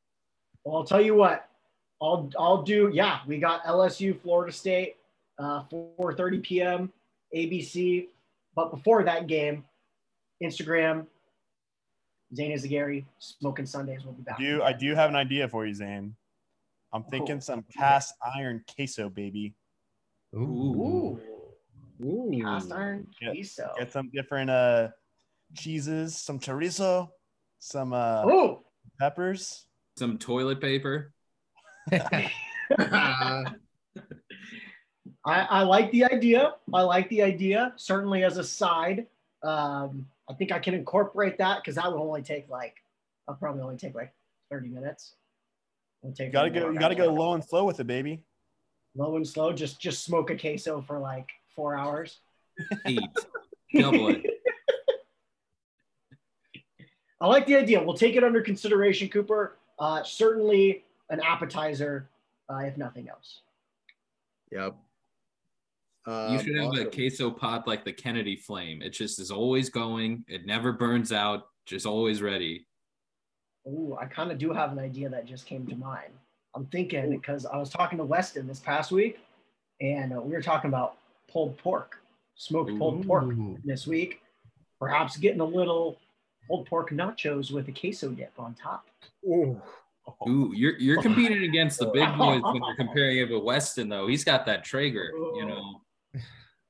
Well, I'll tell you what. I'll I'll do. Yeah, we got LSU, Florida State, uh, 4:30 p.m. ABC. But before that game, Instagram, Zane Izagari, Smoking Sundays will be back. Do I do have an idea for you, Zane? I'm thinking Oh, some cast iron queso, baby. Ooh. Ooh, Ooh. cast iron Yeah, queso. Get some different uh cheeses, some chorizo, some uh Oh, peppers. Some toilet paper. <laughs> I, I like the idea. I like the idea. Certainly as a side, um, I think I can incorporate that because that will only take like, I'll probably only take like 30 minutes. It'll take You gotta go. You gotta go low and slow with it, baby. Low and slow. Just just smoke a queso for like four hours. Eight. Double it. I like the idea. We'll take it under consideration, Cooper. Uh, certainly an appetizer, uh, if nothing else. Yep. You Um, should have a queso pot like the Kennedy flame. It just is always going. It never burns out. Just always ready. Ooh, I kind of do have an idea that just came to mind. I'm thinking because I was talking to Weston this past week, and uh, we were talking about pulled pork, smoked pulled pork this week. Perhaps getting a little pulled pork nachos with a queso dip on top. Ooh. Ooh, you're you're competing against the big boys when you're <laughs> comparing it with Weston though. He's got that Traeger, you know.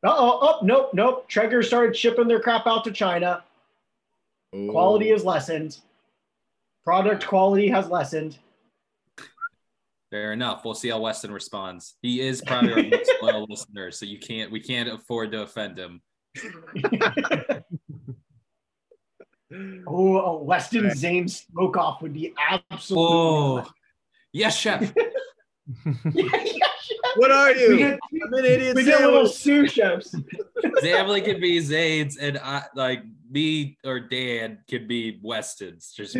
Uh oh, oh, nope, nope. Traeger started shipping their crap out to China. Quality Ooh. is lessened. Product quality has lessened. Fair enough. We'll see how Weston responds. He is probably our most loyal <laughs> listener, so you can't we can't afford to offend him. <laughs> Oh, a Weston Zane smoke off would be absolutely. Oh, yes, chef. <laughs> yeah, yeah, yeah. What are you? We you? get, I'm an idiot. we get little sous chefs. Zamley could be Zane's, and I like me or Dan could be Weston's. Just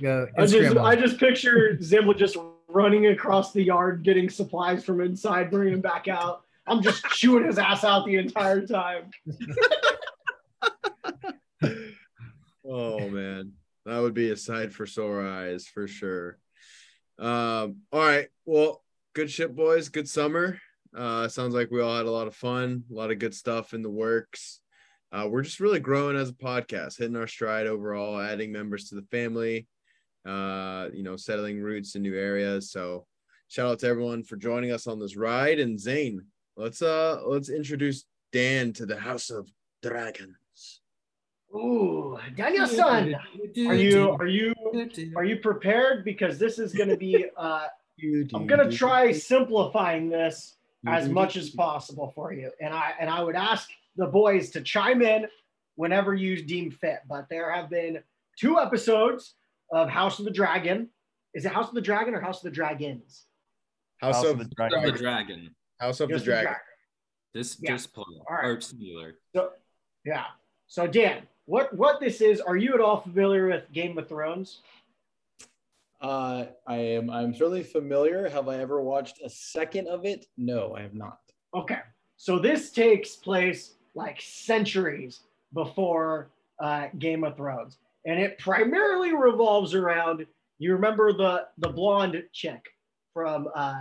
Go I just, Instagram I just picture Zimla just running across the yard, getting supplies from inside, bringing them back out. I'm just <laughs> chewing his ass out the entire time. <laughs> Oh man, that would be a sight for sore eyes for sure. Um, all right, well, good shit, boys. Good summer. Uh, sounds like we all had a lot of fun, a lot of good stuff in the works. Uh, we're just really growing as a podcast, hitting our stride overall, adding members to the family. Uh, you know, settling roots in new areas. So, shout out to everyone for joining us on this ride. And Zane, let's uh let's introduce Dan to the House of Dragons. Ooh, Daniel-san, are you are you are you prepared? Because this is going to be. <laughs> Uh, I'm going to try simplifying this as much as possible for you, and I and I would ask the boys to chime in whenever you deem fit. But there have been two episodes of House of the Dragon. Is it House of the Dragon or House of the Dragons? House, House of, of the Of Dragon. the dragon. House of Yes, the Dragon. This Yeah. just plural All right. or singular. So, yeah. So Dan, what what this is? Are you at all familiar with Game of Thrones? Uh, I am. I'm certainly familiar. Have I ever watched a second of it? No, I have not. Okay. So this takes place like centuries before uh, Game of Thrones, and it primarily revolves around. You remember the the blonde chick from uh,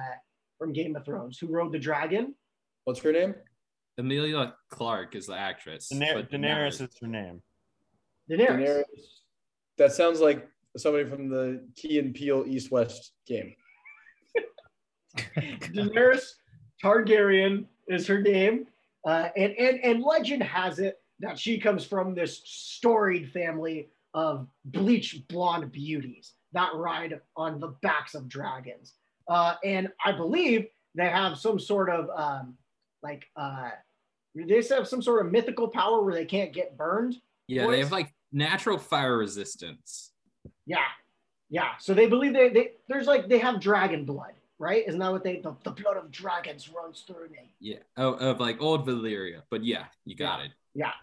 from Game of Thrones who rode the dragon? What's her name? Emilia Clarke is the actress. Daener- but Daenerys never- is her name. Daenerys. Daenerys. That sounds like somebody from the Key and Peele East West game. <laughs> Daenerys Targaryen is her name, uh, and and and legend has it that she comes from this storied family of bleach blonde beauties that ride on the backs of dragons. Uh, and I believe they have some sort of um, like uh, they have some sort of mythical power where they can't get burned. Yeah, they have like natural fire resistance. Yeah, yeah. So they believe they, they there's like they have dragon blood, right? Isn't that what they the, the blood of dragons runs through me? Yeah, of, of like old Valyria. But yeah, you got it. Yeah.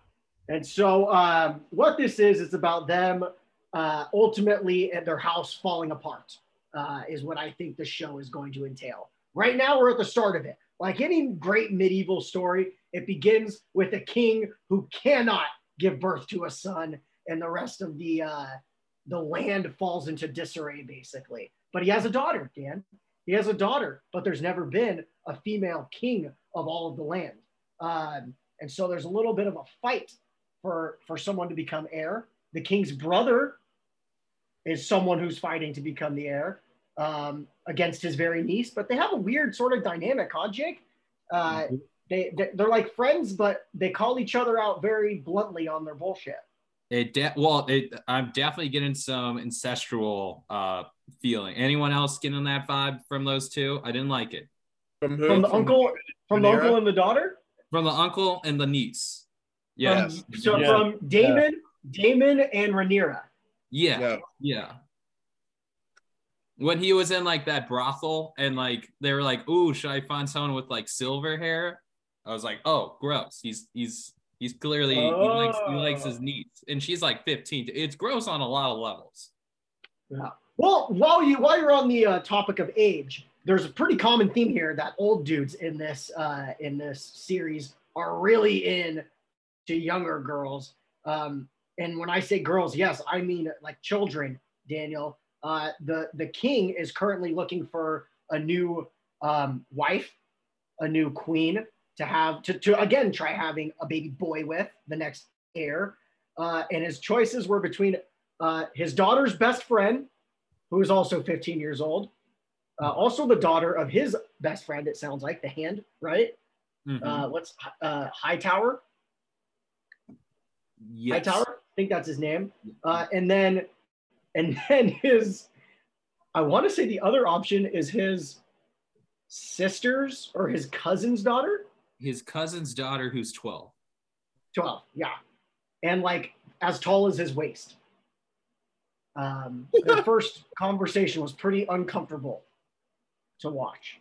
And so um, what this is, it's about them uh, ultimately and their house falling apart, uh, is what I think the show is going to entail. Right now, we're at the start of it. Like any great medieval story, it begins with a king who cannot give birth to a son, and the rest of the uh, the land falls into disarray, basically. But he has a daughter, Dan. He has a daughter, but there's never been a female king of all of the land. Um, and so there's a little bit of a fight for for someone to become heir. The king's brother is someone who's fighting to become the heir um, against his very niece. But they have a weird sort of dynamic, huh, Jake? Uh, they they- they're like friends, but they call each other out very bluntly on their bullshit. It de- well, it, I'm definitely getting some ancestral uh feeling. Anyone else getting that vibe from those two? I didn't like it. From who? From the uncle, from the Rhaenyra? uncle and the daughter. From the uncle and the niece. Yeah. From, so Yeah. from Daemon, Daemon and Rhaenyra. Yeah. Yeah. Yeah. When he was in like that brothel and like they were like, "Ooh, should I find someone with like silver hair?" I was like, "Oh, gross." He's he's he's clearly he likes he likes his Oh. niece, and she's like 15. It's gross on a lot of levels. Yeah. Well, while you while you're on the uh, topic of age, there's a pretty common theme here that old dudes in this uh, in this series are really in to younger girls. Um, and when I say girls, yes, I mean like children. Daniel, uh, the the king is currently looking for a new um, wife, a new queen to have to, to again try having a baby boy with the next heir. Uh, and his choices were between uh, his daughter's best friend, who is also 15 years old, uh, also the daughter of his best friend. It sounds like the hand, right? Mhm. Uh, what's uh, Hightower? yes. Hightower, I think that's his name. Uh, and then, and <laughs> then his, I want to say the other option is his sister's or his cousin's daughter. His cousin's daughter, who's 12. 12, yeah. And like as tall as his waist. Um, the <laughs> first conversation was pretty uncomfortable to watch.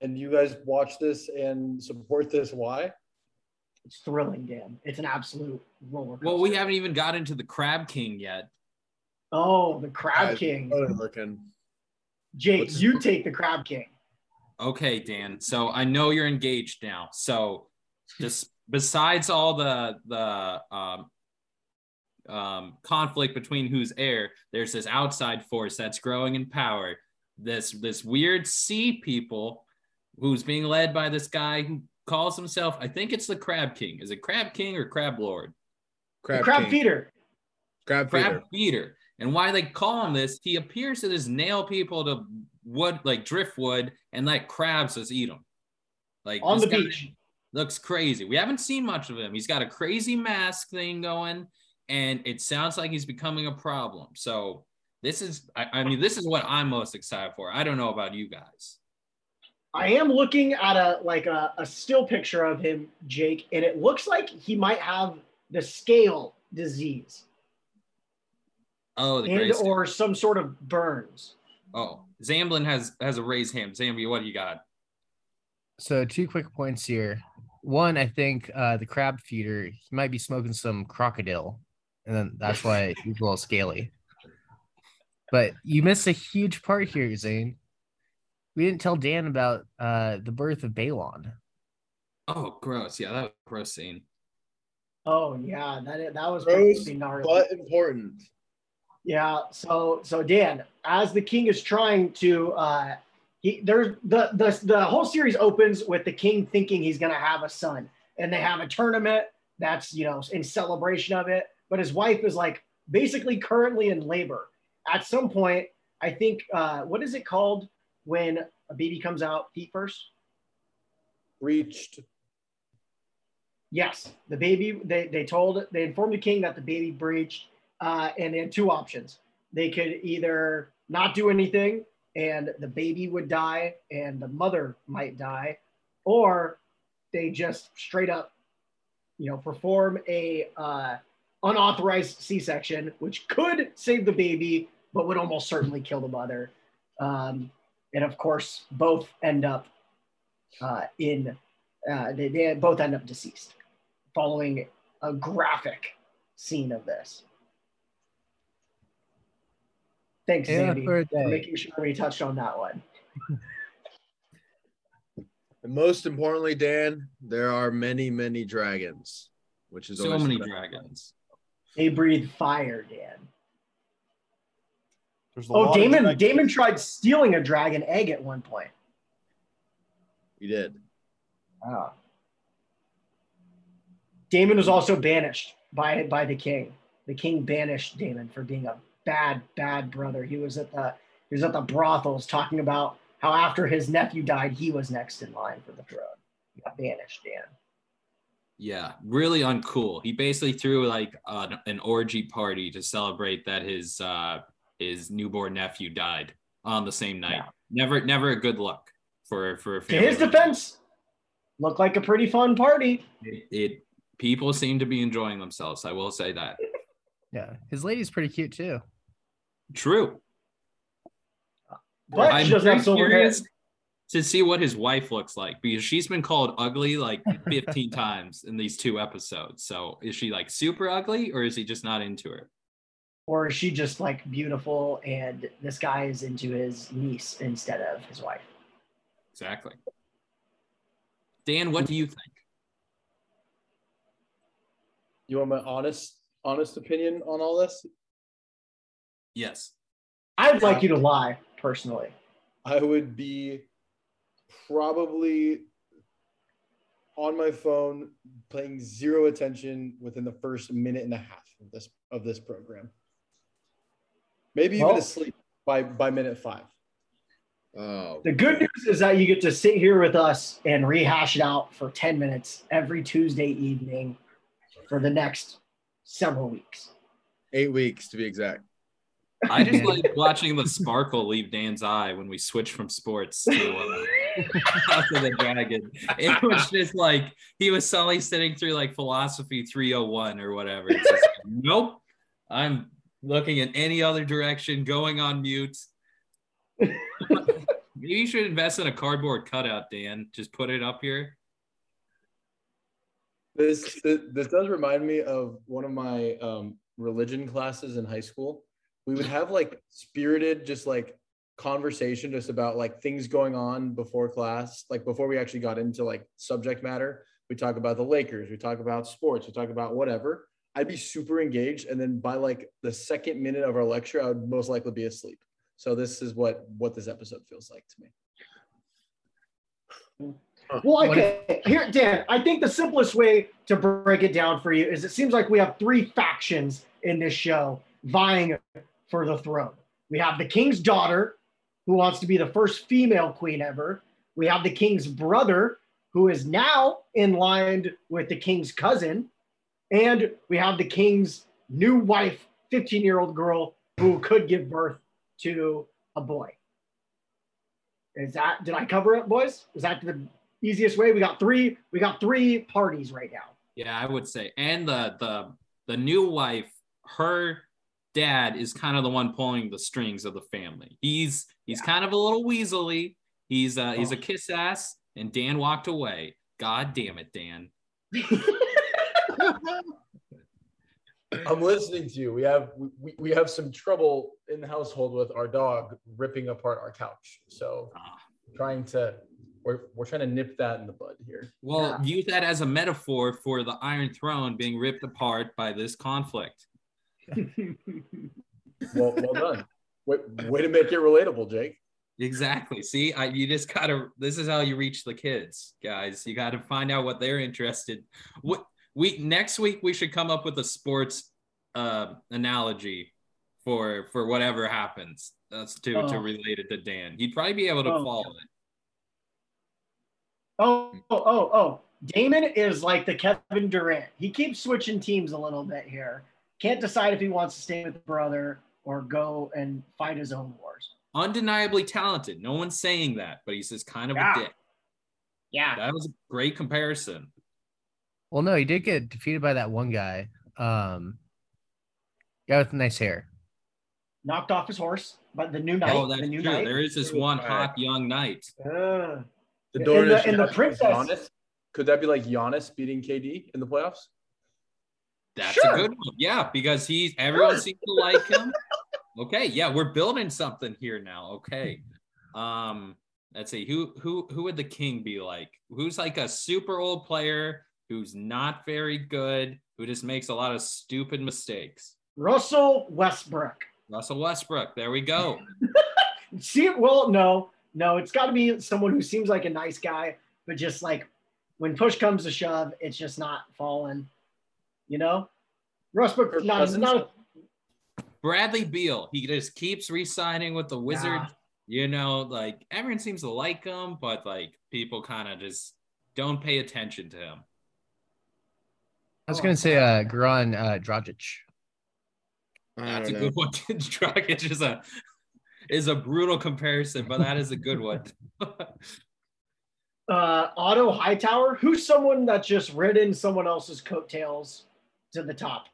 And you guys watch this and support this? Why? It's thrilling, Dan. It's an absolute roller coaster. Well, we haven't even got into the Crab King yet. Oh, the Crab Guys, King. looking. Jake, what's- you take the Crab King. Okay, Dan. So I know you're engaged now. So just besides all the the um, um, conflict between who's heir, there's this outside force that's growing in power. This this weird sea people who's being led by this guy who calls himself, I think it's the Crab King. Is it Crab King or Crab Lord? Crab, crab feeder. Crab, crab feeder. feeder. And why they call him this, he appears to just nail people to wood, like driftwood, and let crabs just eat them. Like On the beach. Looks crazy. We haven't seen much of him. He's got a crazy mask thing going, and it sounds like he's becoming a problem. So this is, I, I mean, this is what I'm most excited for. I don't know about you guys. I am looking at a like a, a still picture of him, Jake, and it looks like he might have the scale disease Oh, the and or some sort of burns. oh, Zamblin has has a raised hand. Zambi, what do you got? So two quick points here. One, I think uh, the crab feeder he might be smoking some crocodile, and then that's why <laughs> he's a little scaly. But you missed a huge part here, Zane. We didn't tell Dan about uh, the birth of Baelon. Oh, gross. Yeah, that was a gross scene. Oh yeah, that that was Gross, pretty gnarly. but important. Yeah. So so Dan, as the king is trying to uh he there's the the the whole series opens with the king thinking he's gonna have a son. And they have a tournament that's you know in celebration of it. But his wife is like basically currently in labor. At some point, I think uh what is it called when a baby comes out feet first? Reached. Yes, the baby. They they told they informed the king that the baby breached, uh, and they had two options. They could either not do anything, and the baby would die, and the mother might die, or they just straight up, you know, perform a uh, unauthorized C-section, which could save the baby, but would almost certainly kill the mother. Um, and of course, both end up uh, in uh, they, they both end up deceased following a graphic scene of this. Thanks, Yeah, Sandy, for a for day. making sure we touched on that one. And most importantly, Dan, there are many, many dragons, which is So always many the- dragons. They breathe fire, Dan. There's a Oh, lot Daemon! Daemon tried stealing a dragon egg at one point. He did. Wow. Daemon was also banished by by the king. The king banished Daemon for being a bad, bad brother. He was at the he was at the brothels talking about how after his nephew died, he was next in line for the throne. He got banished, Dan. Yeah, really uncool. He basically threw like an, an orgy party to celebrate that his uh his newborn nephew died on the same night. Yeah. Never never a good look for for a To his member. defense, looked like a pretty fun party. It, it people seem to be enjoying themselves. I will say that. <laughs> Yeah, his lady's pretty cute too. True. But I'm she doesn't have very silver hair. curious to see what his wife looks like because she's been called ugly like 15 <laughs> times in these two episodes. So is she like super ugly or is he just not into her? or is she just like beautiful and this guy is into his niece instead of his wife? Exactly. Dan, what do you think? You want my honest honest opinion on all this? Yes. I'd like you to lie personally. I would be probably on my phone paying zero attention within the first minute and a half of this of this program. Maybe even Well- asleep by by minute five. Oh, The good news is that you get to sit here with us and rehash it out for 10 minutes every Tuesday evening for the next several weeks. eight weeks to be exact. I just like watching the sparkle leave Dan's eye when we switch from sports to uh, <laughs> House of the Dragon. It was <laughs> just like he was suddenly sitting through like philosophy 301 or whatever. It's just, <laughs> nope. I'm looking in any other direction, going on mute. Maybe you should invest in a cardboard cutout, Dan. Just put it up here. This, this this does remind me of one of my um, religion classes in high school. We would have like spirited, just like conversation, just about like things going on before class, like before we actually got into like subject matter. We talk about the Lakers, we talk about sports, we talk about whatever. I'd be super engaged, and then by like the second minute of our lecture, I would most likely be asleep. So this is what what this episode feels like to me. Well, What okay. Here, Dan, I think the simplest way to break it down for you is it seems like we have three factions in this show vying for the throne. We have the king's daughter, who wants to be the first female queen ever. We have the king's brother, who is now in line with the king's cousin. And we have the king's new wife, 15 year old girl, who could give birth to a boy. Is that, did I cover it, boys? Is that the easiest way? We got three, we got three parties right now. Yeah, I would say. And the the the new wife, her dad is kind of the one pulling the strings of the family. He's he's kind of a little weaselly. He's uh he's a kiss ass, and Dan walked away. God damn it, Dan. <laughs> I'm listening to you. We have we, we have some trouble in the household with our dog ripping apart our couch. So Ah. trying to we're we're trying to nip that in the bud here. Well, use that as a metaphor for the Iron Throne being ripped apart by this conflict. <laughs> Well, well done. Way, way to make it relatable, Jake. Exactly. See, I, you just gotta. This is how you reach the kids, guys. You got to find out what they're interested. What we next week we should come up with a sports uh, analogy for for whatever happens. That's to to Oh. relate it to Dan. He'd probably be able to Oh. follow it. Oh, oh, oh, oh. Daemon is like the Kevin Durant. He keeps switching teams a little bit here. Can't decide if he wants to stay with the brother or go and fight his own wars. Undeniably talented. No one's saying that, but he's just kind of Yeah. a dick. Yeah. That was a great comparison. Well, no, he did get defeated by that one guy. Um, guy with nice hair. Knocked off his horse, but the new knight. oh, that's the true. knight. There is this one hot young knight. Uh, The And Dornish the- and the princess- Giannis? Could that be like Giannis beating KD in the playoffs? That's Sure. a good one. Yeah, because he's everyone Sure. seems to like him. <laughs> Okay, yeah, we're building something here now. Okay. Um, let's see, who who who would the king be like? Who's like a super old player who's not very good, who just makes a lot of stupid mistakes? Russell Westbrook. Russell Westbrook. There we go. <laughs> See, well, no, no, it's got to be someone who seems like a nice guy, but just like when push comes to shove, it's just not falling. You know, Westbrook, Kirk not, Cousins? not Bradley Beal. He just keeps re-signing with the Wizards. Yeah. You know, like everyone seems to like him, but like people kind of just don't pay attention to him. I was Oh, gonna say uh Goran uh Dragic. That's a know. good <laughs> one. Dragic is a is a brutal comparison, but that is a good one. <laughs> uh, Otto Hightower, who's someone that's just ridden someone else's coattails to the top.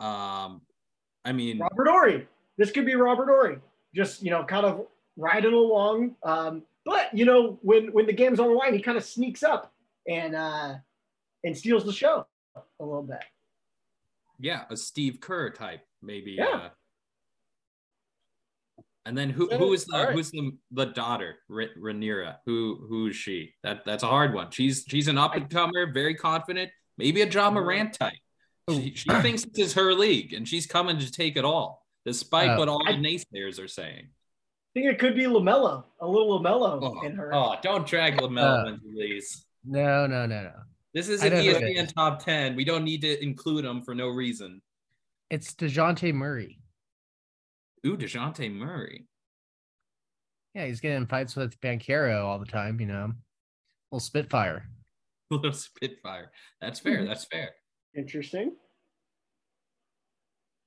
um, I mean, Robert Horry. This could be Robert Horry, just you know, kind of riding along. Um, but you know, when when the game's on the line, he kind of sneaks up and uh, and steals the show a little bit. yeah, a Steve Kerr type. maybe. Yeah. Uh, and then who who is the right. who's the the daughter Ra- Rhaenyra? Who who is she? That that's a hard one. She's she's an up and comer, very confident, maybe a Ja Morant type. She, she thinks this is her league, and she's coming to take it all, despite Uh, what all I- the naysayers are saying. I think it could be LaMelo, a little LaMelo Oh, in her. oh, don't drag LaMelo Uh, into these. No, no, no, no. This is I an don't know. ESPN top ten. We don't need to include him for no reason. It's Dejounte Murray. Ooh, Dejounte Murray. Yeah, he's getting fights with Banchero all the time, you know. Little Spitfire. <laughs> little Spitfire. That's fair. Mhm. That's fair. Interesting.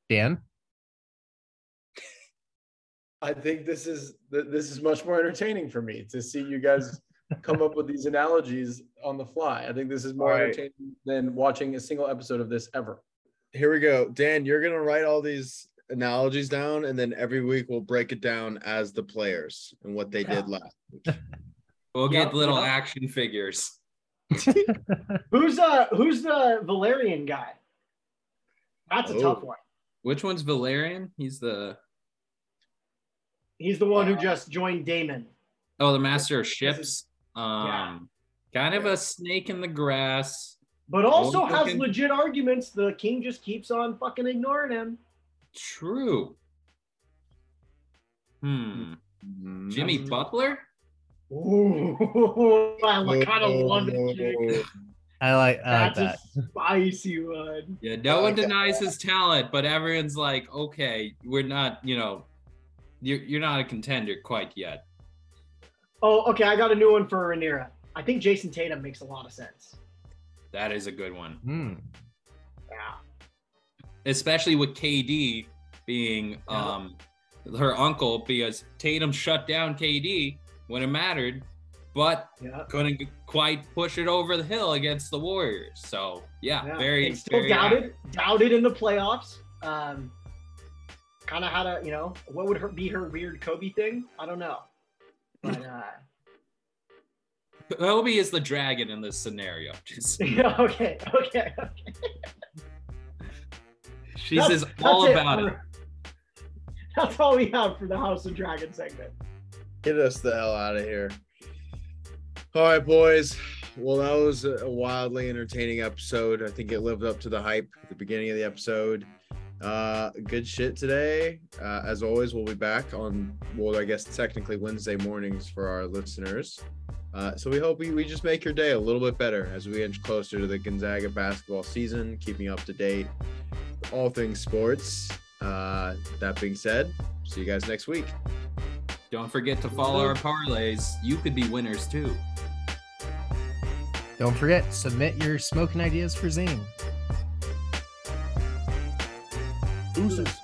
Dan? I think this is this is much more entertaining for me to see you guys <laughs> come up with these analogies on the fly. I think this is more All right. entertaining than watching a single episode of this ever. Here we go. Dan, you're gonna write all these analogies down, and then every week we'll break it down as the players and what they did last. week. We'll Yeah, get little action figures. <laughs> Who's uh who's the Velaryon guy? That's a Oh. tough one. Which one's Velaryon? He's the He's the one who just joined Daemon. oh the master of ships. Um Yeah. kind of a snake in the grass. But also has okay. legit arguments. The king just keeps on fucking ignoring him. True. Hmm. Jimmy Mm. Butler? Ooh, <laughs> I kind of love it. I like I like That's that. a spicy one. Yeah, no one Okay. denies his talent, but everyone's like, okay, we're not, you know, you're, you're not a contender quite yet. Oh, okay. I got a new one for Rhaenyra. I think Jayson Tatum makes a lot of sense. That is a good one. Hmm. Yeah. especially with KD being Yeah. um her uncle because Tatum shut down KD when it mattered, but Yeah. couldn't quite push it over the hill against the Warriors. So yeah, yeah. very still very doubted, doubted in the playoffs. Um, kind of had a, you know, what would her, be her weird Kobe thing? I don't know. But uh, Kobe is the dragon in this scenario. <laughs> Just, <laughs> yeah, okay, okay, okay. she's That's- all that's about it. for- <laughs> That's all we have for the House of Dragon segment. Get us the hell out of here. All right, boys. Well, that was a wildly entertaining episode. I think it lived up to the hype at the beginning of the episode. Uh, good shit today. Uh, as always, we'll be back on, well, I guess technically Wednesday mornings for our listeners. Uh, so we hope we, we just make your day a little bit better as we inch closer to the Gonzaga basketball season, keeping up to date, all things sports. Uh, that being said, see you guys next week. Don't forget to follow our parlays. You could be winners too. Don't forget, submit your smoking ideas for Zane. Deuces.